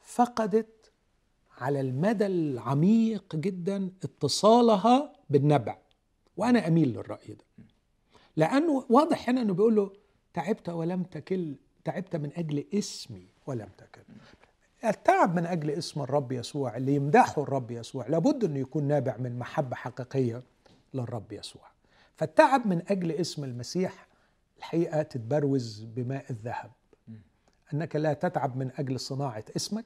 فقدت على المدى العميق جدا اتصالها بالنبع. وأنا أميل للرأي ده. لأنه واضح هنا إنه بيقول له تعبت ولم تكل تعبت من أجل اسمي ولم تكل التعب من أجل اسم الرب يسوع اللي يمدحه الرب يسوع. لابد إنه يكون نابع من محبة حقيقية للرب يسوع. فالتعب من أجل اسم المسيح الحقيقة تتبروز بماء الذهب. أنك لا تتعب من أجل صناعة اسمك.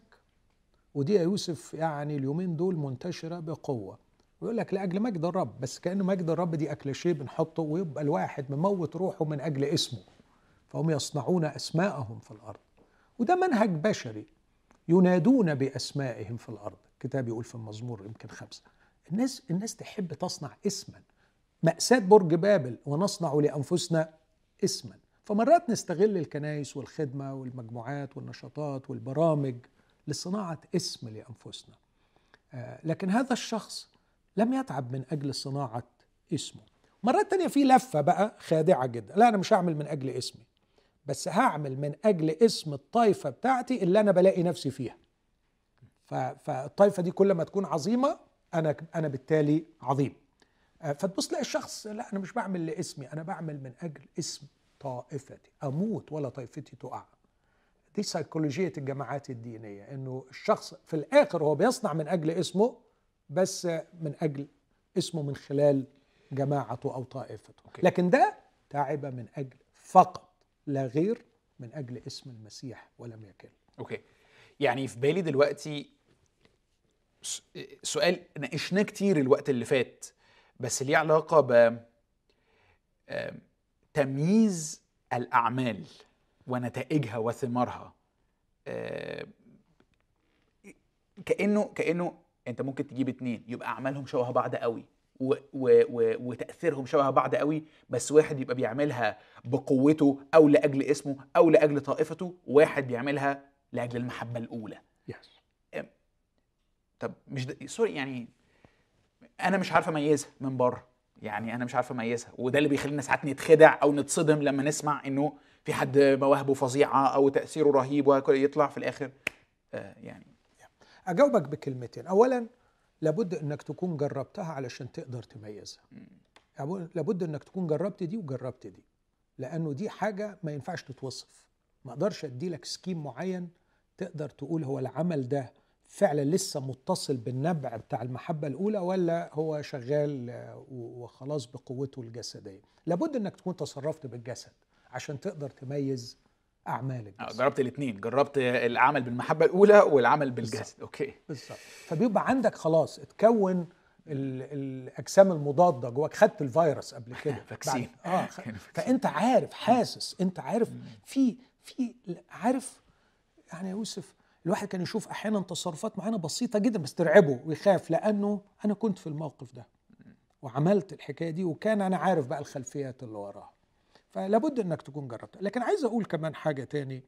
ودي يا يوسف يعني اليومين دول منتشرة بقوة. ويقول لك لأجل مجد الرب بس كانه مجد الرب دي أكل شيء بنحطه ويبقى الواحد مموت روحه من أجل اسمه. فهم يصنعون أسماءهم في الأرض. وده منهج بشري. ينادون بأسمائهم في الأرض. الكتاب يقول في المزمور يمكن خمسة. الناس الناس تحب تصنع اسما. مأساة برج بابل ونصنع لأنفسنا اسما. فمرات نستغل الكنائس والخدمة والمجموعات والنشاطات والبرامج لصناعة اسم لأنفسنا. آه، لكن هذا الشخص لم يتعب من أجل صناعة اسمه. مرات تانية في لفة بقى خادعة جدا. لا أنا مش هعمل من أجل اسمي. بس هعمل من أجل اسم الطائفة بتاعتي اللي أنا بلاقي نفسي فيها. فالطائفة دي كل ما تكون عظيمة أنا أنا بالتالي عظيم. آه، فتبص تلاقي الشخص لا أنا مش بعمل لاسمي أنا بعمل من أجل اسم طائفتي. أموت ولا طائفتي تقع. دي سيكولوجية الجماعات الدينية إنه الشخص في الآخر هو بيصنع من أجل اسمه بس من أجل اسمه من خلال جماعته أو طائفته. Okay. لكن ده تعب من أجل فقط. لا غير من أجل اسم المسيح ولم يكن. Okay. يعني في بالي دلوقتي سؤال ناقشناه كتير الوقت اللي فات بس ليه علاقة ب تمييز الأعمال ونتائجها وثمارها. كأنه كأنه أنت ممكن تجيب اتنين يبقى أعمالهم شبه بعض قوي. و و و وتأثيرهم شبه بعض قوي بس واحد يبقى بيعملها بقوته أو لأجل اسمه أو لأجل طائفته وواحد بيعملها لأجل المحبة الأولى. يس طب مش ده سوري يعني أنا مش عارف أميزها من بره. يعني أنا مش عارف أميزها. وده اللي بيخلينا ساعات نتخدع أو نتصدم لما نسمع إنه في حد مواهبه فظيعة أو تأثيره رهيب ويطلع في الآخر. آه يعني أجاوبك بكلمتين. اولا لابد انك تكون جربتها علشان تقدر تميزها. يعني لابد انك تكون جربت دي وجربت دي لأنه دي حاجة ما ينفعش تتوصف. ما أقدرش ادي لك سكيم معين تقدر تقول هو العمل ده فعلا لسه متصل بالنبع بتاع المحبة الأولى ولا هو شغال وخلاص بقوته الجسدية. لابد انك تكون تصرفت بالجسد عشان تقدر تميز اعمال الجسد جربت الاثنين جربت العمل بالمحبة الأولى والعمل بالجسد. بالزبط. Okay. بالظبط. فبيبقى عندك خلاص اتكون الأجسام المضادة جواك. خدت الفيروس قبل كده. Vaccine. آه فأنت عارف حاسس أنت عارف. في في عارف يعني يا يوسف الواحد كان يشوف أحيانا تصرفات معينة بسيطة جدا بس ترعبه ويخاف لأنه أنا كنت في الموقف ده وعملت الحكاية دي. وكان أنا عارف بقى الخلفيات اللي وراها. فلابد انك تكون جربت. لكن عايز أقول كمان حاجة تاني.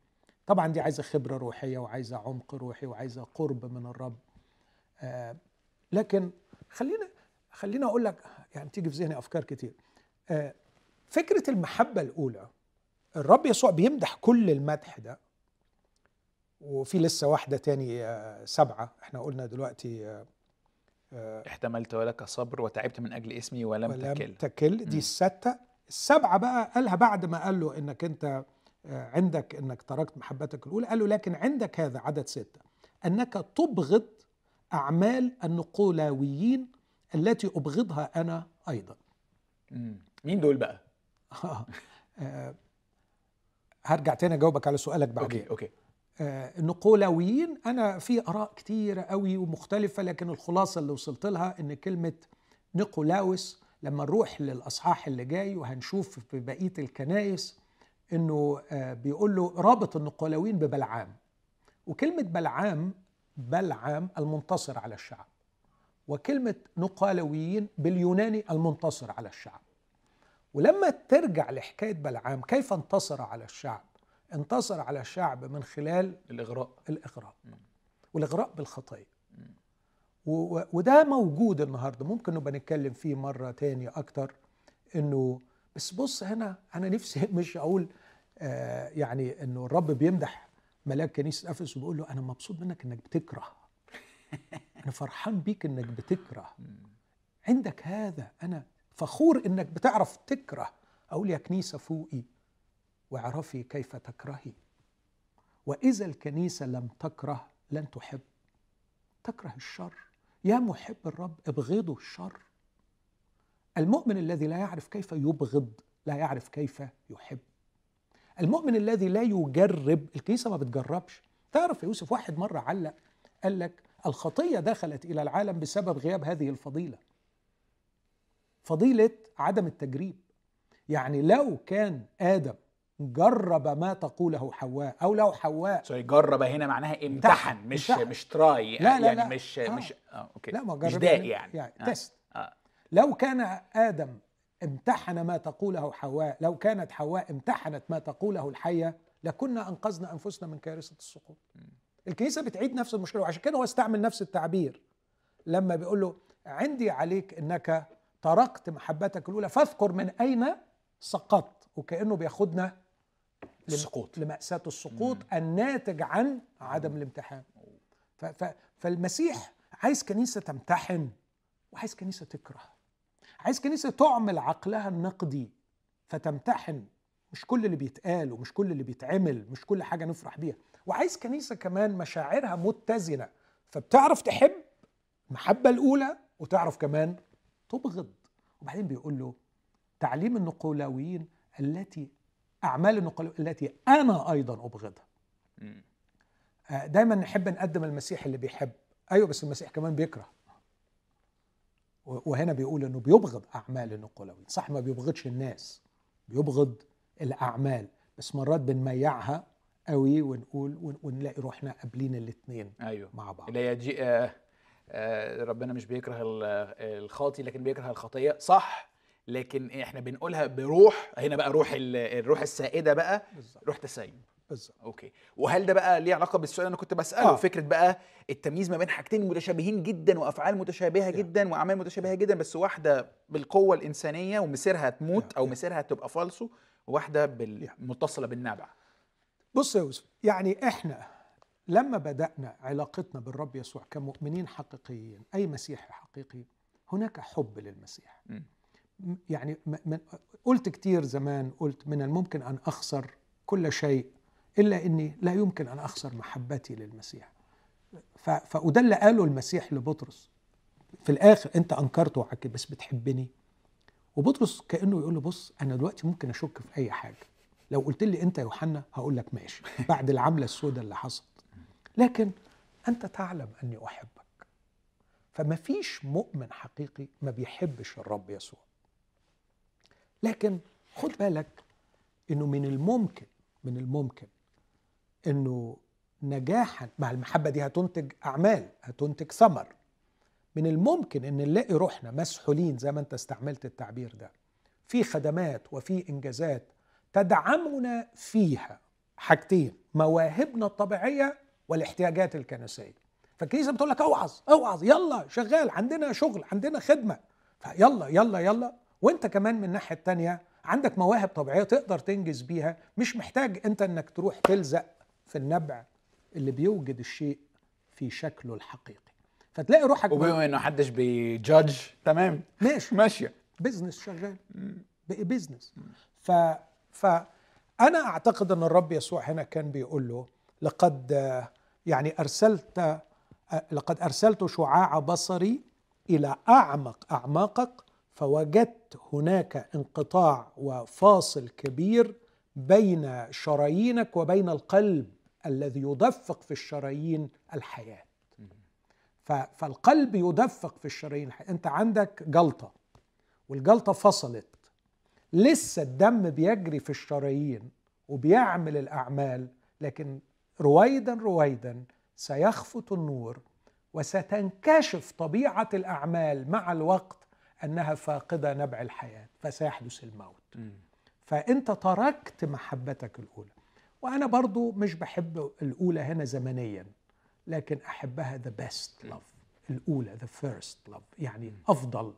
طبعا دي عايزة خبرة روحية وعايزة عمق روحي وعايزة قرب من الرب. آه لكن خلينا خلينا أقول لك يعني تيجي في ذهني أفكار كتير. آه فكرة المحبة الأولى الرب يسوع بيمدح كل المدح ده. وفي لسه واحدة تاني آه سبعة. إحنا قلنا دلوقتي آه, آه، احتملت ولك صبر وتعبت من أجل اسمي ولم, ولم تكل. تكل. دي الستة. السبعة بقى قالها بعد ما قال له إنك أنت آه، عندك إنك تركت محبتك الأولى قال له لكن عندك هذا عدد ستة أنك تبغض أعمال النقولاويين التي أبغضها أنا أيضا. مين دول بقى؟ آه، هرجع تاني أجاوبك على سؤالك بعدين. Okay okay. آه النقولاويين أنا في آراء كتيرة قوي ومختلفة لكن الخلاصة اللي وصلت لها إن كلمة نيقولاوس لما نروح للأصحاح اللي جاي وهنشوف في بقية الكنائس إنه آه بيقول له رابط النقولاويين ببلعام. وكلمة بلعام بلعام المنتصر على الشعب وكلمة نقالويين باليوناني المنتصر على الشعب. ولما ترجع لحكاية بلعام كيف انتصر على الشعب؟ انتصر على الشعب من خلال الإغراء. الإغراء. والإغراء بالخطيه وده موجود النهارده. ممكن نبقى نتكلم فيه مرة تاني أكتر. إنه بس بص هنا أنا نفسي مش أقول آه يعني إنه الرب بيمدح ملاك كنيسة أفسس وبيقول له أنا مبسوط منك إنك بتكره. أنا فرحان بيك إنك بتكره. عندك هذا. أنا فخور إنك بتعرف تكره. أقول يا كنيسة فوقي واعرفي كيف تكرهي. وإذا الكنيسة لم تكره لن تحب. تكره الشر. يا محب الرب ابغضوا الشر. المؤمن الذي لا يعرف كيف يبغض لا يعرف كيف يحب. المؤمن الذي لا يجرب الكنيسة ما بتجربش. تعرف يا يوسف واحد مرة علق قال لك الخطية دخلت إلى العالم بسبب غياب هذه الفضيلة. فضيلة عدم التجريب. يعني لو كان آدم جرب ما تقوله حواء أو لو حواء sorry جرب هنا معناها امتحن مش امتحن. مش try لا، لا، يعني لا. مش آه. مش آه okay لا ما مش جرب داء يعني, يعني آه. Test آه. لو كان آدم امتحن ما تقوله حواء لو كانت حواء امتحنت ما تقوله الحية لكنا أنقذنا أنفسنا من كارثة السقوط الكنيسة بتعيد نفس المشكلة وعشان كده هو استعمل نفس التعبير لما بيقول له عندي عليك إنك تركت محبتك الأولى فاذكر من أين سقطت وكأنه بياخدنا السقوط. لمأساة السقوط الناتج عن عدم الامتحان. ف ف فالمسيح عايز كنيسة تمتحن وعايز كنيسة تكره. عايز كنيسة تعمل عقلها النقدي فتمتحن. مش كل اللي بيتقال ومش كل اللي بيتعمل مش كل حاجة نفرح بيها. وعايز كنيسة كمان مشاعرها متزنة. فبتعرف تحب المحبة الأولى وتعرف كمان تبغض. وبعدين بيقول له تعليم النقولاويين التي أعمال النقولاويين التي أنا أيضا أبغضها. مم. آه، دايما نحب نقدم المسيح اللي بيحب. أيوه بس المسيح كمان بيكره. وهنا بيقول إنه بيبغض أعمال النقلاويين. صح ما بيبغضش الناس. بيبغض الأعمال. بس مرات بنميعها قوي ونقول ون- ونلاقي روحنا قابلين الاثنين أيوه. مع بعض. اللي هي جي آه آه ربنا مش بيكره ال- الخاطي لكن بيكره الخطيه صح. لكن إحنا بنقولها بروح هنا بقى روح ال- الروح السائدة بقى بالظبط. روح تسيب. بالظبط. Okay. وهل ده بقى ليه علاقة بالسؤال أنا كنت بسأله؟ آه. فكرة بقى التمييز ما بين حاجتين متشابهين جدا وأفعال متشابهة Yeah. جدا وأعمال متشابهة جدا بس واحدة بالقوة الإنسانية ومسيرها تموت Yeah, أو. مسيرها تبقى فالصو وواحدة بال... متصلة بالنبع بص يا يوسف يعني إحنا لما بدأنا علاقتنا بالرب يسوع كمؤمنين حقيقيين أي مسيحي حقيقي هناك حب للمسيح. م- يعني من قلت كتير زمان قلت من الممكن أن أخسر كل شيء إلا أني لا يمكن أن أخسر محبتي للمسيح. ف- ف- وده اللي قاله المسيح لبطرس. في الآخر أنت أنكرت وعكت بس بتحبني. وبطرس كأنه يقول له بص أنا دلوقتي ممكن أشك في أي حاجة. لو قلت لي أنت يا يوحنا هقول لك ماشي. بعد العملة السوداء اللي حصلت. لكن أنت تعلم أني أحبك. فما فيش مؤمن حقيقي ما بيحبش الرب يسوع. لكن خد بالك إنه من الممكن من الممكن إنه نجاحا مع المحبة دي هتنتج أعمال هتنتج ثمر. من الممكن إن نلاقي روحنا مسحولين زي ما أنت استعملت التعبير ده. في خدمات وفي إنجازات تدعمنا فيها حاجتين مواهبنا الطبيعية والاحتياجات الكنسية. فالكنيسة بتقول لك أوعظ أوعظ يلا شغال عندنا شغل عندنا خدمة. فيلا يلا يلا. وانت كمان من الناحية التانية عندك مواهب طبيعية تقدر تنجز بيها مش محتاج انت انك تروح تلزق في النبع اللي بيوجد الشيء في شكله الحقيقي. فتلاقي روحك وبما إنه محدش بي judge تمام. ماشي. ماشية. Business شغال. بقي business. ف فانا أعتقد إن الرب يسوع هنا كان بيقول له لقد يعني أرسلت لقد أرسلت شعاع بصري إلى أعمق أعماقك فوجدت هناك انقطاع وفاصل كبير بين شرايينك وبين القلب الذي يدفق في الشرايين الحياة فالقلب يدفق في الشرايين. انت عندك جلطة والجلطة فصلت لسه الدم بيجري في الشرايين وبيعمل الأعمال لكن رويدا رويدا سيخفت النور وستنكشف طبيعة الأعمال مع الوقت أنها فاقدة نبع الحياة فسيحدث الموت. فأنت تركت محبتك الأولى. وأنا برضو مش بحب الأولى هنا زمنيا لكن أحبها the best love الأولى the first love يعني أفضل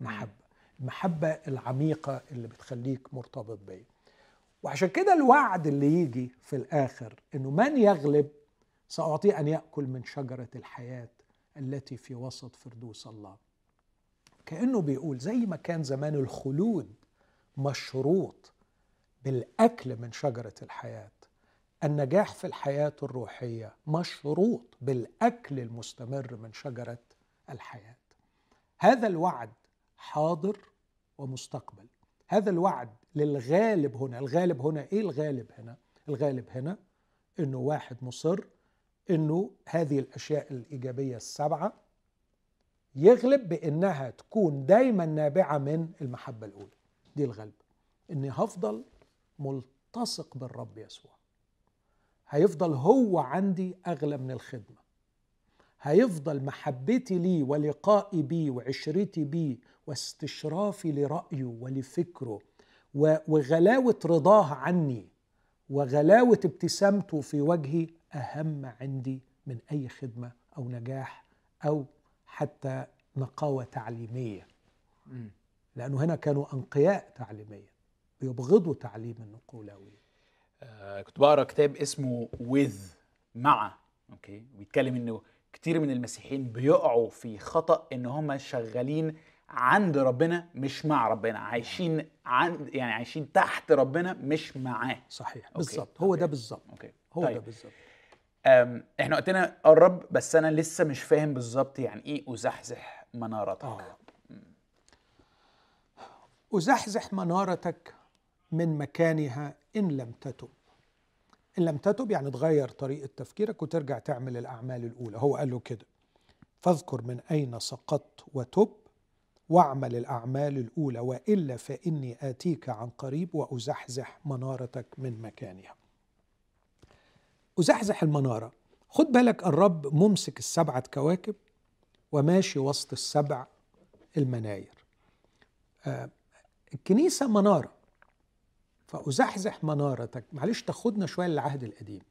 محبة. المحبة العميقة اللي بتخليك مرتبط بيا. وعشان كده الوعد اللي يجي في الآخر إنه من يغلب سأعطيه أن يأكل من شجرة الحياة التي في وسط فردوس الله. كأنه بيقول زي ما كان زمان الخلود مشروط بالأكل من شجرة الحياة. النجاح في الحياة الروحية مشروط بالأكل المستمر من شجرة الحياة. هذا الوعد حاضر ومستقبل. هذا الوعد للغالب هنا الغالب هنا إيه الغالب هنا؟ الغالب هنا إنه واحد مصر إنه هذه الأشياء الإيجابية السبعة يغلب بإنها تكون دايما نابعة من المحبة الأولى. دي الغلبه إني هفضل ملتصق بالرب يسوع. هيفضل هو عندي أغلى من الخدمة. هيفضل محبتي ليه ولقائي بيه وعشرتي بيه واستشرافي لرأيه ولفكره وغلاوة رضاه عني وغلاوة ابتسامته في وجهي أهم عندي من أي خدمة أو نجاح أو حتى نقاوة تعليمية. لأنه هنا كانوا أنقياء تعليميا بيبغضوا تعليم النقولاوي آه كنت بقرأ كتاب اسمه وذ مع أوكي؟ بيتكلم إنه كتير من المسيحيين بيقعوا في خطأ إن هم شغالين عند ربنا مش مع ربنا عايشين عند يعني عايشين تحت ربنا مش معاه. صحيح بالظبط هو ده بالظبط هو طيب. ده بالظبط إحنا وقتنا قرب بس أنا لسه مش فاهم بالظبط يعني إيه أزحزح منارتك. آه. أزحزح منارتك من مكانها إن لم تتب. إن لم تتب يعني تغير طريقة تفكيرك وترجع تعمل الأعمال الأولى. هو قال له كده. فاذكر من أين سقطت وتب واعمل الأعمال الأولى وإلا فإني آتيك عن قريب وأزحزح منارتك من مكانها. أزحزح المنارة. خد بالك الرب ممسك السبعة كواكب وماشي وسط السبع المناير. آه الكنيسة منارة فأزحزح منارتك معلش تاخدنا شوية للعهد القديم.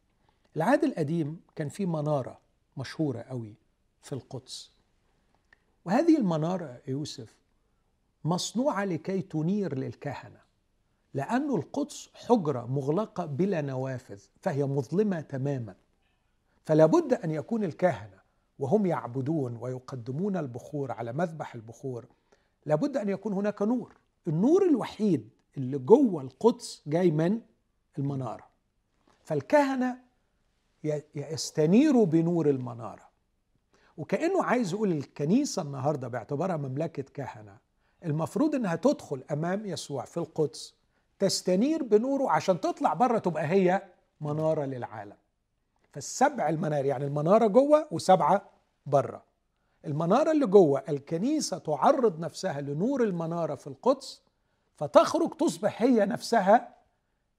العهد القديم كان فيه منارة مشهورة قوي في القدس. وهذه المنارة يوسف مصنوعة لكي تنير للكهنة. لأن القدس حجرة مغلقة بلا نوافذ فهي مظلمة تماما. فلا بد أن يكون الكهنة وهم يعبدون ويقدمون البخور على مذبح البخور. لابد أن يكون هناك نور. النور الوحيد اللي جوه القدس جاي من المنارة. فالكهنة يستنيروا بنور المنارة. وكأنه عايز يقول الكنيسة النهاردة باعتبارها مملكة كهنة المفروض إنها تدخل أمام يسوع في القدس. تستنير بنوره عشان تطلع بره تبقى هي منارة للعالم. فالسبع المنار يعني المنارة جوه وسبعة بره. المنارة اللي جوه الكنيسة تعرض نفسها لنور المنارة في القدس فتخرج تصبح هي نفسها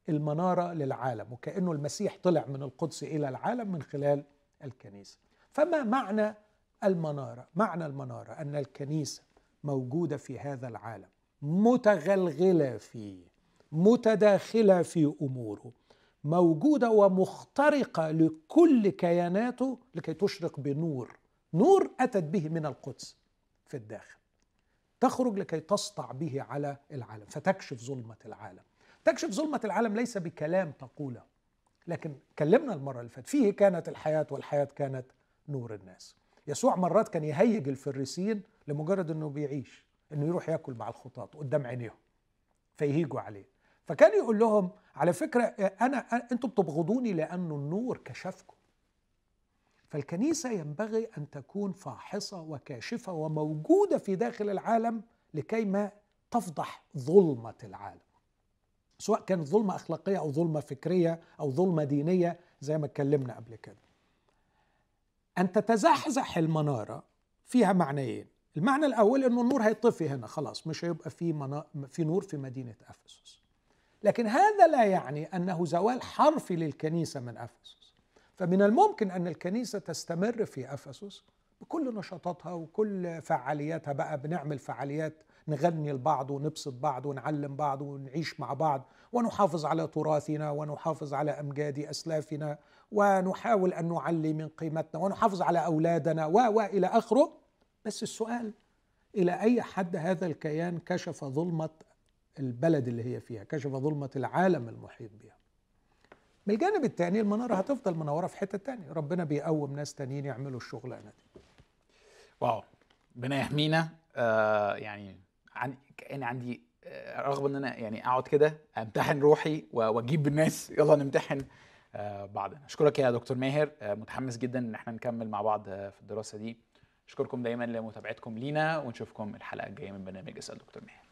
المنارة للعالم وكأنه المسيح طلع من القدس إلى العالم من خلال الكنيسة. فما معنى المنارة؟ معنى المنارة أن الكنيسة موجودة في هذا العالم متغلغلة فيه. متداخلة في أموره موجودة ومخترقة لكل كياناته لكي تشرق بنور. نور أتت به من القدس في الداخل. تخرج لكي تسطع به على العالم فتكشف ظلمة العالم. تكشف ظلمة العالم ليس بكلام تقوله لكن كلمنا المرة اللي فاتت فيه كانت الحياة والحياة كانت نور الناس. يسوع مرات كان يهيج الفريسيين لمجرد إنه بيعيش إنه يروح ياكل مع الخطاة قدام عينيهم فيهيجوا عليه. فكان يقول لهم على فكرة أنا أنتم بتبغضوني لأنه النور كشفكم. فالكنيسة ينبغي أن تكون فاحصة وكاشفة وموجودة في داخل العالم لكي ما تفضح ظلمة العالم. سواء كانت ظلمة أخلاقية أو ظلمة فكرية أو ظلمة دينية زي ما اتكلمنا قبل كده. أن تتزحزح المنارة فيها معنيين. المعنى الأول إنه النور هيطفي هنا خلاص مش هيبقى في منا... في نور في مدينة أفسس. لكن هذا لا يعني أنه زوال حرفي للكنيسة من أفسس. فمن الممكن أن الكنيسة تستمر في أفسس بكل نشاطاتها وكل فعالياتها بقى بنعمل فعاليات نغني لبعض ونبسط بعض ونعلم بعض ونعيش مع بعض ونحافظ على تراثنا ونحافظ على أمجاد أسلافنا ونحاول أن نعلي من قيمتنا ونحافظ على أولادنا و والى آخره. بس السؤال إلى أي حد هذا الكيان كشف ظلمة البلد اللي هي فيها كشف ظلمة العالم المحيط بها. من الجانب الثاني المنارة هتفضل منورة في حتة تانية. ربنا بيقوم ناس تانيين يعملوا الشغلانة دي. واو. ربنا يحمينا. آه يعني عن كان عندي آه رغبه إن أنا يعني أقعد كده أمتحن روحي وأجيب الناس يلا نمتحن آه بعضنا أشكرك يا دكتور ماهر. آه متحمس جدا إن إحنا نكمل مع بعض آه في الدراسة دي. أشكركم دايما لمتابعتكم لينا ونشوفكم الحلقة الجاية من برنامج أسأل دكتور ماهر.